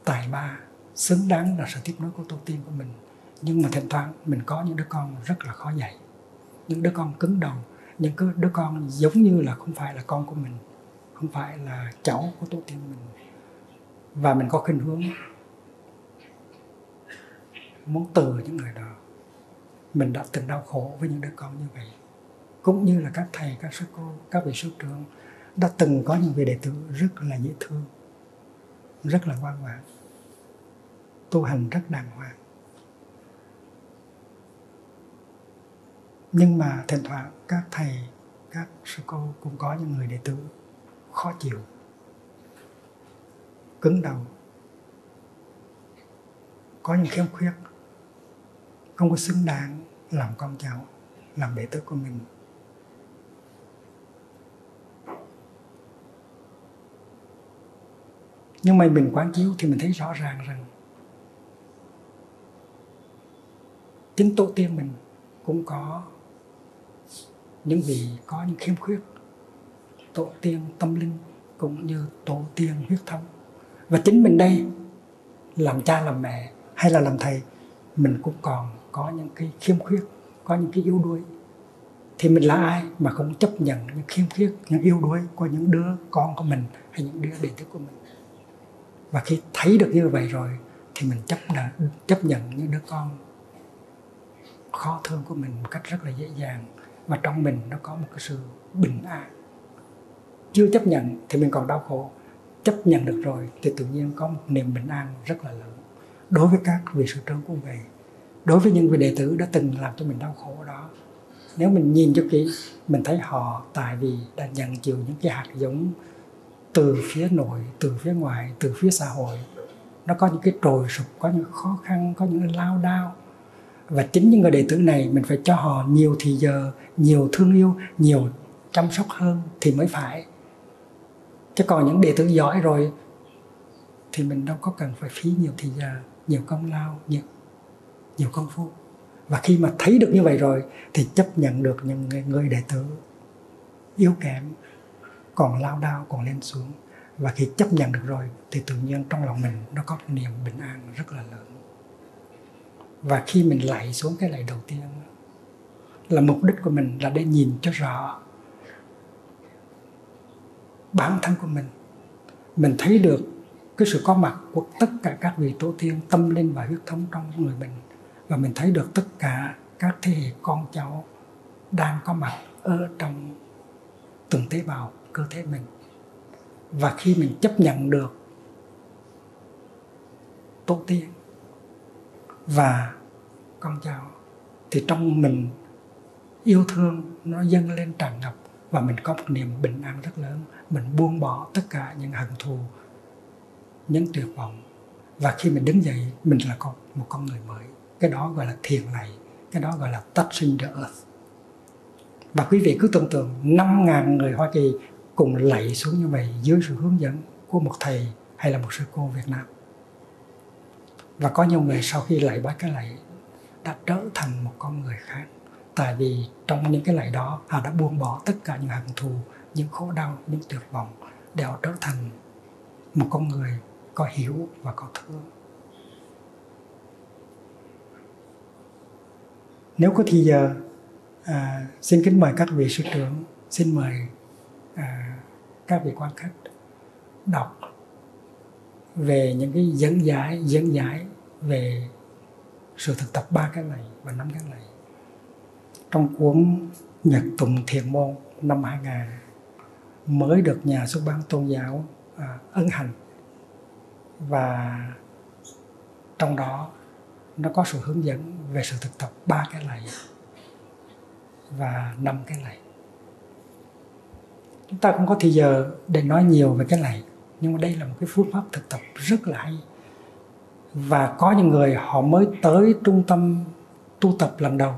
tài ba, xứng đáng là sự tiếp nối của tổ tiên của mình. Nhưng mà thỉnh thoảng mình có những đứa con rất là khó dạy. Những đứa con cứng đầu, những đứa con giống như là không phải là con của mình, không phải là cháu của tổ tiên mình và mình có khuynh hướng muốn từ những người đó mình đã từng đau khổ với những đứa con như vậy. Cũng như là các thầy, các sư cô, các vị sư trưởng đã từng có những vị đệ tử rất là dễ thương, rất là ngoan ngoãn, tu hành rất đàng hoàng. Nhưng mà thỉnh thoảng các thầy, các sư cô cũng có những người đệ tử khó chịu, cứng đầu, có những khiếm khuyết, không có xứng đáng làm con cháu, làm đệ tử của mình. Nhưng mà mình quán chiếu thì mình thấy rõ ràng rằng chính tổ tiên mình cũng có những vị, có những khiếm khuyết. Tổ tiên tâm linh cũng như tổ tiên huyết thống. Và chính mình đây, làm cha, làm mẹ hay là làm thầy, mình cũng còn có những cái khiếm khuyết, có những cái yếu đuối. Thì mình là ai mà không chấp nhận những khiếm khuyết, những yếu đuối của những đứa con của mình hay những đứa đệ tử của mình? Và khi thấy được như vậy rồi thì mình chấp nhận chấp nhận những đứa con khó thương của mình một cách rất là dễ dàng. Và trong mình nó có một cái sự bình an. Chưa chấp nhận thì mình còn đau khổ. Chấp nhận được rồi thì tự nhiên có một niềm bình an rất là lớn. Đối với các vị sư trưởng cũng vậy đối với những vị đệ tử đã từng làm cho mình đau khổ đó, nếu mình nhìn cho kỹ, mình thấy họ tại vì đã nhận chịu những cái hạt giống từ phía nội, từ phía ngoài, từ phía xã hội. Nó có những cái trồi sụp, có những khó khăn, có những lao đao. Và chính những người đệ tử này, mình phải cho họ nhiều thì giờ, nhiều thương yêu, nhiều chăm sóc hơn thì mới phải. Chứ còn những đệ tử giỏi rồi thì mình đâu có cần phải phí nhiều thời giờ, nhiều công lao, nhiều nhiều công phu. Và khi mà thấy được như vậy rồi, thì chấp nhận được những người đệ tử yếu kém, còn lao đao, còn lên xuống. Và khi chấp nhận được rồi, thì tự nhiên trong lòng mình nó có niềm bình an rất là lớn. Và khi mình lạy xuống cái lạy đầu tiên, là mục đích của mình là để nhìn cho rõ bản thân của mình. Mình thấy được cái sự có mặt của tất cả các vị tổ tiên, tâm linh và huyết thống trong người mình và mình thấy được tất cả các thế hệ con cháu đang có mặt ở trong từng tế bào cơ thể mình. Và khi mình chấp nhận được tổ tiên và con cháu, thì trong mình, yêu thương nó dâng lên tràn ngập và mình có một niềm bình an rất lớn. Mình buông bỏ tất cả những hận thù, những tuyệt vọng. Và khi mình đứng dậy, mình là con, một con người mới cái đó gọi là thiền này, cái đó gọi là touching the earth. Và quý vị cứ tưởng tượng 5.000 người Hoa Kỳ cùng lạy xuống như vậy dưới sự hướng dẫn của một thầy hay là một sư cô Việt Nam. Và có nhiều người sau khi lạy bái cái lạy đã trở thành một con người khác. Tại vì trong những cái lạy đó, họ đã buông bỏ tất cả những hận thù, những khổ đau, những tuyệt vọng để họ trở thành một con người có hiểu và có thương. Nếu có thì giờ à, xin kính mời các vị sư trưởng xin mời à, các vị quan khách đọc về những cái dẫn giải dẫn giải về sự thực tập ba cái này và năm cái này. Trong cuốn Nhật Tùng Thiền Môn năm 2000 mới được nhà xuất bản tôn giáo à, ấn hành. Và trong đó nó có sự hướng dẫn về sự thực tập ba cái này và năm cái này. Chúng ta không có thời giờ để nói nhiều về cái này, nhưng mà đây là một cái phương pháp thực tập rất là hay. Và có những người họ mới tới trung tâm tu tập lần đầu,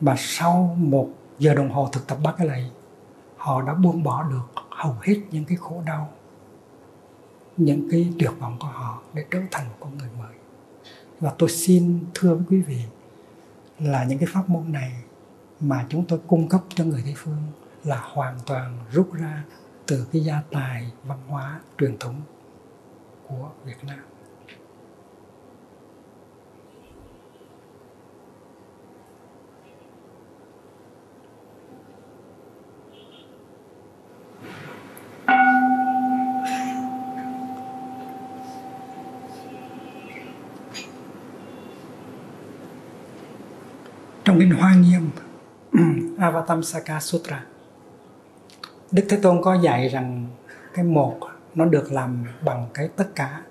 mà sau một giờ đồng hồ thực tập ba cái này, họ đã buông bỏ được hầu hết những cái khổ đau, những cái tuyệt vọng của họ để trở thành một con người mới và tôi xin thưa với quý vị là những cái pháp môn này mà chúng tôi cung cấp cho người Tây phương là hoàn toàn rút ra từ cái gia tài văn hóa truyền thống của Việt Nam. Trong kinh Hoa Nghiêm. Ừ, Avatamsaka Sutra. Đức Thế Tôn có dạy rằng cái một nó được làm bằng cái tất cả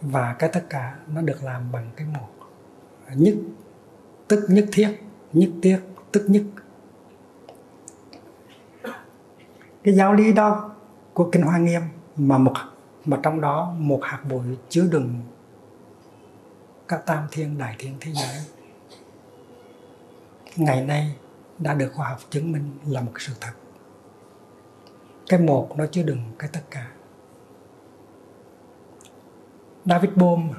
và cái tất cả nó được làm bằng cái một. Nhất, tức nhất thiết nhất thiết, tức nhất. Cái giáo lý đó của kinh hoa nghiêm mà một, mà trong đó một hạt bụi chứa đựng các tam thiên, đại thiên thế giới ngày nay đã được khoa học chứng minh là một sự thật. Cái một nó chứa đựng cái tất cả. David Bohm,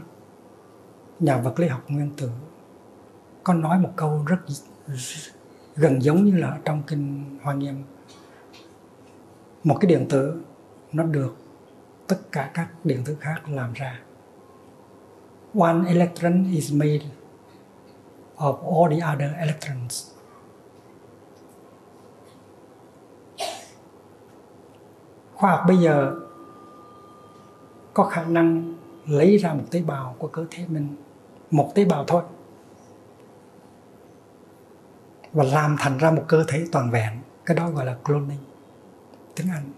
nhà vật lý học nguyên tử, có nói một câu rất gần giống như là trong kinh Hoa Nghiêm. Một cái điện tử nó được tất cả các điện tử khác làm ra. One electron is made of all the other electrons. Khoa học bây giờ có khả năng lấy ra một tế bào của cơ thể mình, một tế bào thôi, và làm thành ra một cơ thể toàn vẹn. Cái đó gọi là cloning, tiếng anh.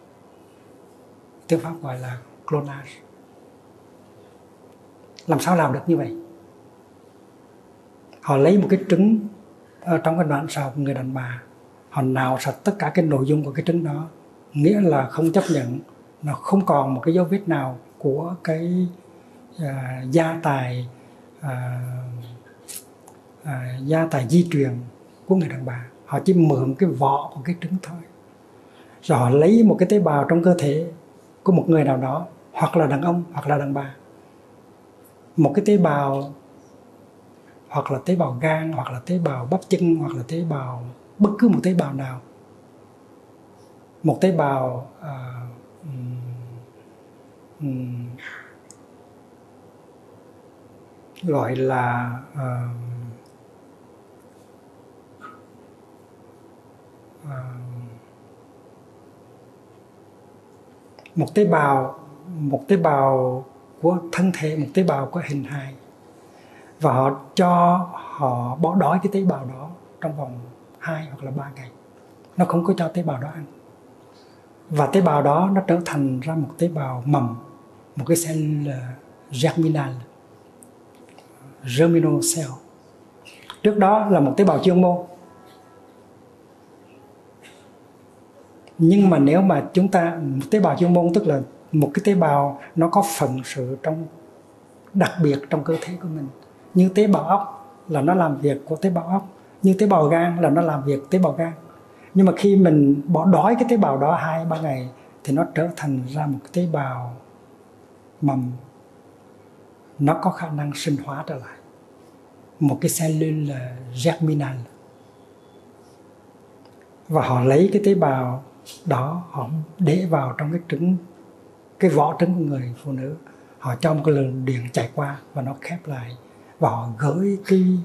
Tiếng pháp gọi là clonage. Làm sao làm được như vậy? Họ lấy một cái trứng ở trong cái đoạn sau của người đàn bà. Họ nào sạch tất cả cái nội dung của cái trứng đó. Nghĩa là không chấp nhận nó không còn một cái dấu vết nào của cái à, gia tài à, à, gia tài di truyền của người đàn bà. Họ chỉ mượn cái vỏ của cái trứng thôi. Rồi họ lấy một cái tế bào trong cơ thể của một người nào đó hoặc là đàn ông hoặc là đàn bà. Một cái tế bào hoặc là tế bào gan hoặc là tế bào bắp chân hoặc là tế bào bất cứ một tế bào nào. Một tế bào uh, um, gọi là uh, uh, một tế bào một tế bào của thân thể một tế bào có hình hài và họ cho họ bỏ đói cái tế bào đó trong vòng 2 hoặc là 3 ngày. Nó không có cho tế bào đó ăn. Và tế bào đó nó trở thành ra một tế bào mầm, một cái cell ờ, germinal germinal cell. Trước đó là một tế bào chuyên môn. Nhưng mà nếu mà chúng ta, một tế bào chuyên môn tức là một cái tế bào nó có phận sự trong, đặc biệt trong cơ thể của mình như tế bào óc là nó làm việc của tế bào óc. Như tế bào gan là nó làm việc tế bào gan. Nhưng mà khi mình bỏ đói cái tế bào đó hai, ba ngày thì nó trở thành ra một cái tế bào mầm. Nó có khả năng sinh hóa trở lại. Một cái cellule germinal. Và họ lấy cái tế bào đó, họ để vào trong cái trứng, cái vỏ trứng của người phụ nữ. Họ cho một cái lượng điện chạy qua và nó khép lại và họ gửi cái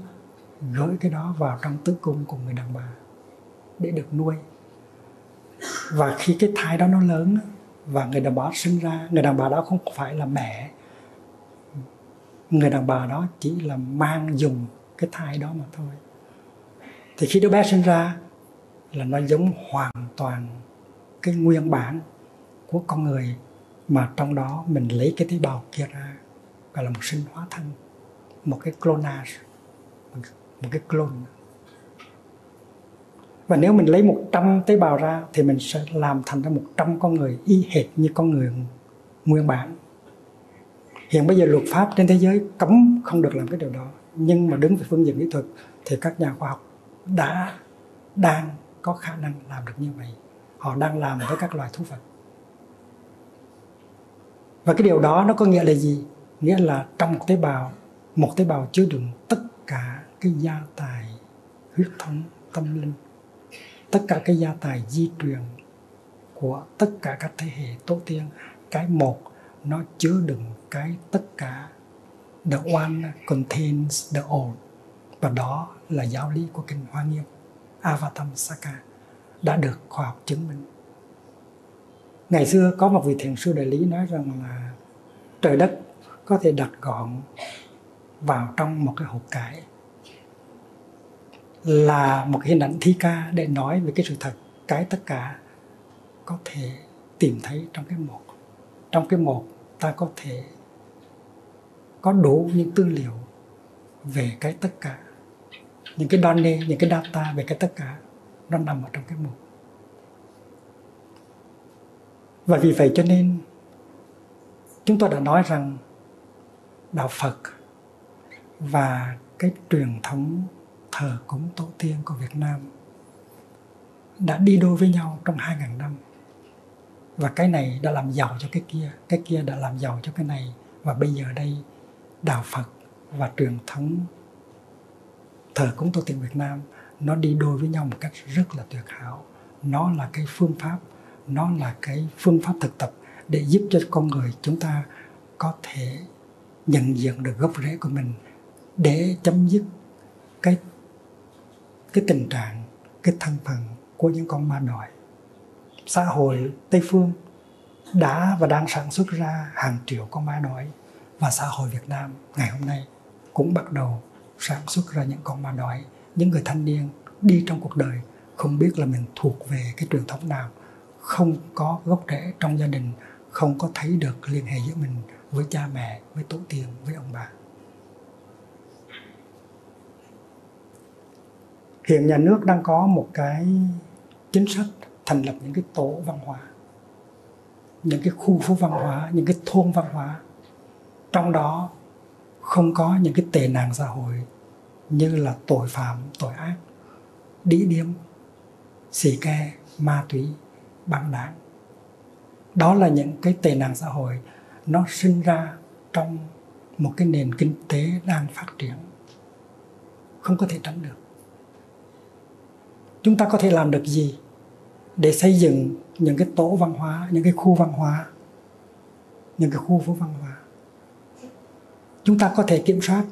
gửi cái đó vào trong tử cung của người đàn bà để được nuôi. Và khi cái thai đó nó lớn và người đàn bà sinh ra, người đàn bà đó không phải là mẹ. Người đàn bà đó chỉ là mang dùng cái thai đó mà thôi. Thì khi đứa bé sinh ra là nó giống hoàn toàn cái nguyên bản của con người mà trong đó mình lấy cái tế bào kia ra gọi là một sinh hóa thân một cái clonage, một cái clone. Và nếu mình lấy 100 tế bào ra thì mình sẽ làm thành ra 100 con người y hệt như con người nguyên bản. Hiện bây giờ luật pháp trên thế giới cấm không được làm cái điều đó, nhưng mà đứng về phương diện kỹ thuật thì các nhà khoa học đã, đang có khả năng làm được như vậy. Họ đang làm với các loài thú vật. Và cái điều đó nó có nghĩa là gì? Nghĩa là trong một tế bào một tế bào chứa đựng tất cả cái gia tài huyết thống, tâm linh, tất cả cái gia tài di truyền của tất cả các thế hệ tổ tiên. Cái một, nó chứa đựng cái tất cả the one contains the all. Và đó là giáo lý của kinh Hoa Nghiêm. Avatamsaka đã được khoa học chứng minh. Ngày xưa có một vị thiền sư đại lý nói rằng là trời đất có thể đặt gọn vào trong một cái hộp cải là một hình ảnh thi ca để nói về cái sự thật. Cái tất cả có thể tìm thấy trong cái một, trong cái một ta có thể có đủ những tư liệu về cái tất cả. Những cái donne những cái data về cái tất cả, nó nằm ở trong cái một. Và vì vậy cho nên, chúng tôi đã nói rằng đạo phật và cái truyền thống thờ cúng tổ tiên của Việt Nam đã đi đôi với nhau trong 2.000 năm. Và cái này đã làm giàu cho cái kia, cái kia đã làm giàu cho cái này. Và bây giờ đây, Đạo Phật và truyền thống thờ cúng tổ tiên Việt Nam nó đi đôi với nhau một cách rất là tuyệt hảo. Nó là cái phương pháp, nó là cái phương pháp thực tập để giúp cho con người chúng ta có thể nhận diện được gốc rễ của mình để chấm dứt cái cái tình trạng, cái thân phận của những con ma đòi. Xã hội tây phương đã và đang sản xuất ra hàng triệu con ma đói và xã hội Việt Nam ngày hôm nay cũng bắt đầu sản xuất ra những con ma đói những người thanh niên đi trong cuộc đời không biết là mình thuộc về cái truyền thống nào, không có gốc rễ trong gia đình, không có thấy được liên hệ giữa mình với cha mẹ, với tổ tiên, với ông bà. Hiện nhà nước đang có một cái chính sách thành lập những cái tổ văn hóa, những cái khu phố văn hóa, những cái thôn văn hóa. Trong đó không có những cái tệ nạn xã hội như là tội phạm, tội ác, đĩ điếm, xì ke, ma túy, băng đảng. Đó là những cái tệ nạn xã hội nó sinh ra trong một cái nền kinh tế đang phát triển, không có thể tránh được chúng ta có thể làm được gì để xây dựng những cái tổ văn hóa, những cái khu văn hóa, những cái khu phố văn hóa? Chúng ta có thể kiểm soát,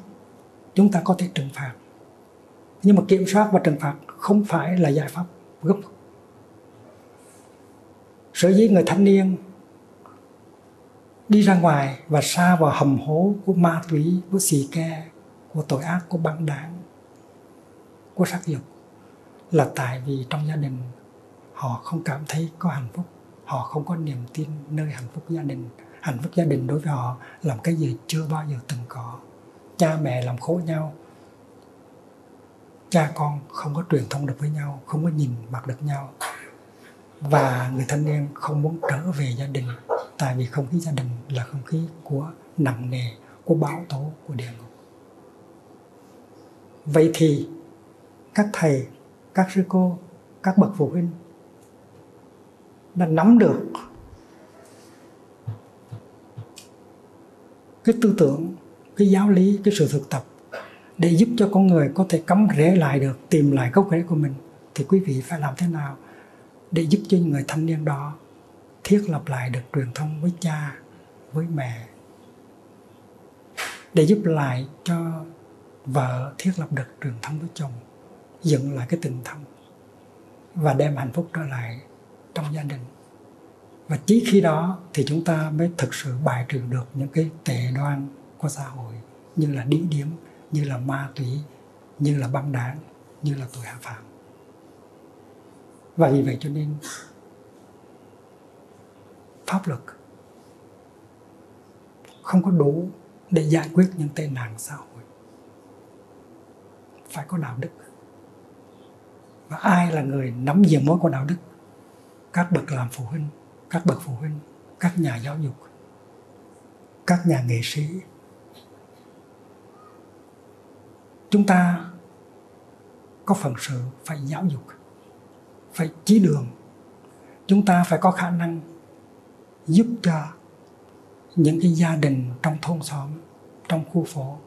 chúng ta có thể trừng phạt. Nhưng mà kiểm soát và trừng phạt không phải là giải pháp gốc sở dĩ người thanh niên đi ra ngoài và xa vào hầm hố của ma túy, của xì ke, của tội ác, của băng đảng, của sắc dục là tại vì trong gia đình họ không cảm thấy có hạnh phúc, họ không có niềm tin nơi hạnh phúc gia đình. Hạnh phúc gia đình đối với họ làm cái gì chưa bao giờ từng có. Cha mẹ làm khổ nhau, cha con không có truyền thông được với nhau, không có nhìn mặt được nhau. Và người thanh niên không muốn trở về gia đình, tại vì không khí gia đình là không khí của nặng nề, của bão tố, của địa ngục. Vậy thì các thầy các sư cô, các bậc phụ huynh đã nắm được cái tư tưởng, cái giáo lý, cái sự thực tập để giúp cho con người có thể cắm rễ lại được, tìm lại gốc rễ của mình, thì quý vị phải làm thế nào để giúp cho những người thanh niên đó thiết lập lại được truyền thông với cha, với mẹ? Để giúp lại cho vợ thiết lập được truyền thông với chồng dựng lại cái tình thân và đem hạnh phúc trở lại trong gia đình. Và chỉ khi đó thì chúng ta mới thực sự bài trừ được những cái tệ đoan của xã hội như là đĩ điếm, như là ma túy, như là băng đảng, như là tội phạm. Và vì vậy cho nên pháp luật không có đủ để giải quyết những tệ nạn xã hội. Phải có đạo đức và ai là người nắm giữ mối của đạo đức? Các bậc làm phụ huynh, các bậc phụ huynh, các nhà giáo dục, các nhà nghệ sĩ. Chúng ta có phần sự phải giáo dục, phải chỉ đường. Chúng ta phải có khả năng giúp cho những cái gia đình trong thôn xóm, trong khu phố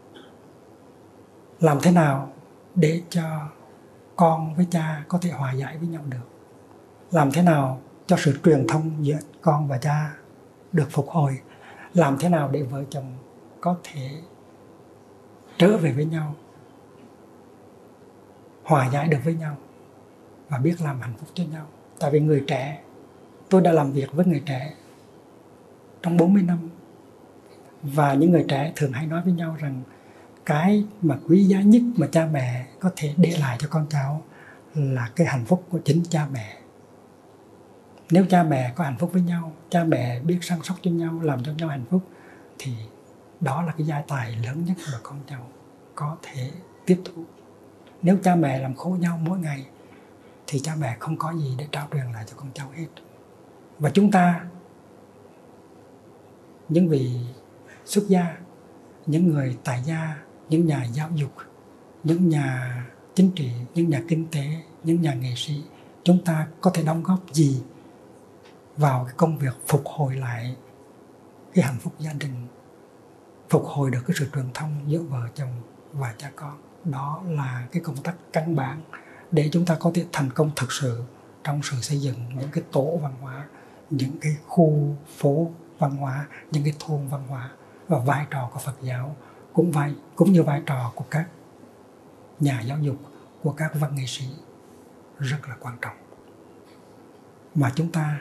làm thế nào để cho con với cha có thể hòa giải với nhau được. Làm thế nào cho sự truyền thông giữa con và cha được phục hồi? Làm thế nào để vợ chồng có thể trở về với nhau, hòa giải được với nhau và biết làm hạnh phúc cho nhau? Tại vì người trẻ, tôi đã làm việc với người trẻ trong 40 năm và những người trẻ thường hay nói với nhau rằng cái mà quý giá nhất mà cha mẹ có thể để lại cho con cháu là cái hạnh phúc của chính cha mẹ. Nếu cha mẹ có hạnh phúc với nhau, cha mẹ biết săn sóc cho nhau, làm cho nhau hạnh phúc, thì đó là cái gia tài lớn nhất mà con cháu có thể tiếp thu. Nếu cha mẹ làm khổ nhau mỗi ngày, thì cha mẹ không có gì để trao truyền lại cho con cháu hết. Và chúng ta, những vị xuất gia, những người tại gia những nhà giáo dục, những nhà chính trị, những nhà kinh tế, những nhà nghệ sĩ, chúng ta có thể đóng góp gì vào cái công việc phục hồi lại cái hạnh phúc gia đình, phục hồi được cái sự truyền thông giữa vợ chồng và cha con? Đó là cái công tác căn bản để chúng ta có thể thành công thực sự trong sự xây dựng những cái tổ văn hóa, những cái khu phố văn hóa, những cái thôn văn hóa và vai trò của Phật giáo cũng vai cũng như vai trò của các nhà giáo dục, của các văn nghệ sĩ, rất là quan trọng. Mà chúng ta,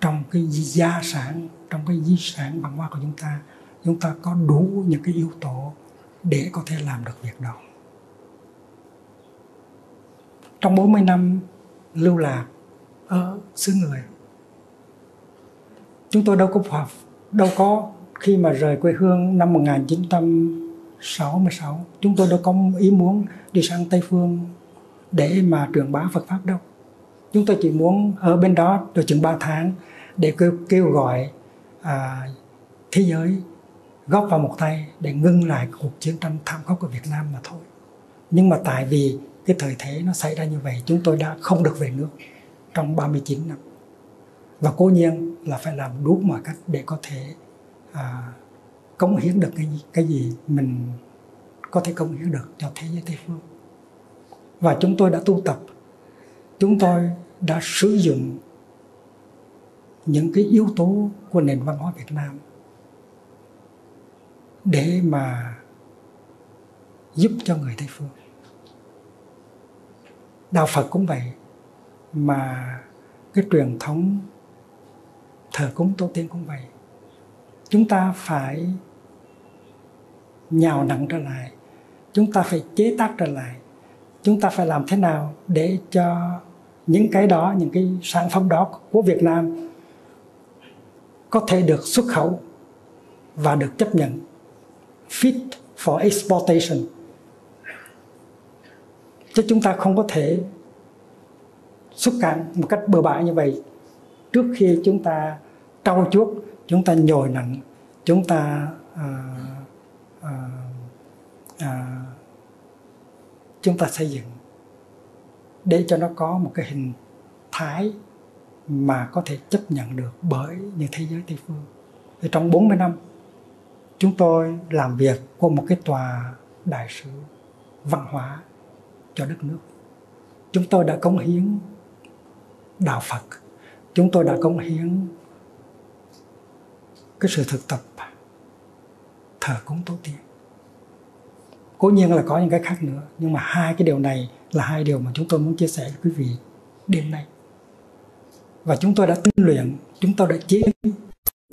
trong cái gia sản, trong cái di sản văn hóa của chúng ta chúng ta có đủ những cái yếu tố để có thể làm được việc đó. Trong 40 năm lưu lạc ở xứ người, chúng tôi đâu có đâu có khi mà rời quê hương năm 1966 chúng tôi đâu có ý muốn đi sang Tây Phương để mà truyền bá Phật pháp đâu chúng tôi chỉ muốn ở bên đó được chừng 3 tháng để kêu, kêu gọi à, thế giới góp vào một tay để ngưng lại cuộc chiến tranh thảm khốc của Việt Nam mà thôi. Nhưng mà tại vì cái thời thế nó xảy ra như vậy chúng tôi đã không được về nước trong 39 năm. Và cố nhiên là phải làm đủ mọi cách để có thể à, cống hiến được cái cái gì mình có thể cống hiến được cho thế giới tây phương và chúng tôi đã tu tập chúng tôi đã sử dụng những cái yếu tố của nền văn hóa Việt Nam để mà giúp cho người Tây phương. Đạo Phật cũng vậy mà cái truyền thống thờ cúng tổ tiên cũng vậy. Chúng ta phải nhào nặng trở lại, chúng ta phải chế tác trở lại, chúng ta phải làm thế nào để cho những cái đó, những cái sản phẩm đó của Việt Nam có thể được xuất khẩu và được chấp nhận. Fit for exportation. Chứ chúng ta không có thể xuất cảng một cách bừa bãi như vậy trước khi chúng ta trau chuốt chúng ta nhồi nặng chúng ta à, à, à, chúng ta xây dựng để cho nó có một cái hình thái mà có thể chấp nhận được bởi những thế giới Tây phương. Thì trong 40 năm chúng tôi làm việc của một cái tòa đại sứ văn hóa cho đất nước. Chúng tôi đã cống hiến đạo Phật. Chúng tôi đã cống hiến cái sự thực tập thờ cúng tổ tiên. Cố nhiên là có những cái khác nữa, nhưng mà hai cái điều này là hai điều mà chúng tôi muốn chia sẻ với quý vị đêm nay và chúng tôi đã tinh luyện chúng tôi đã chế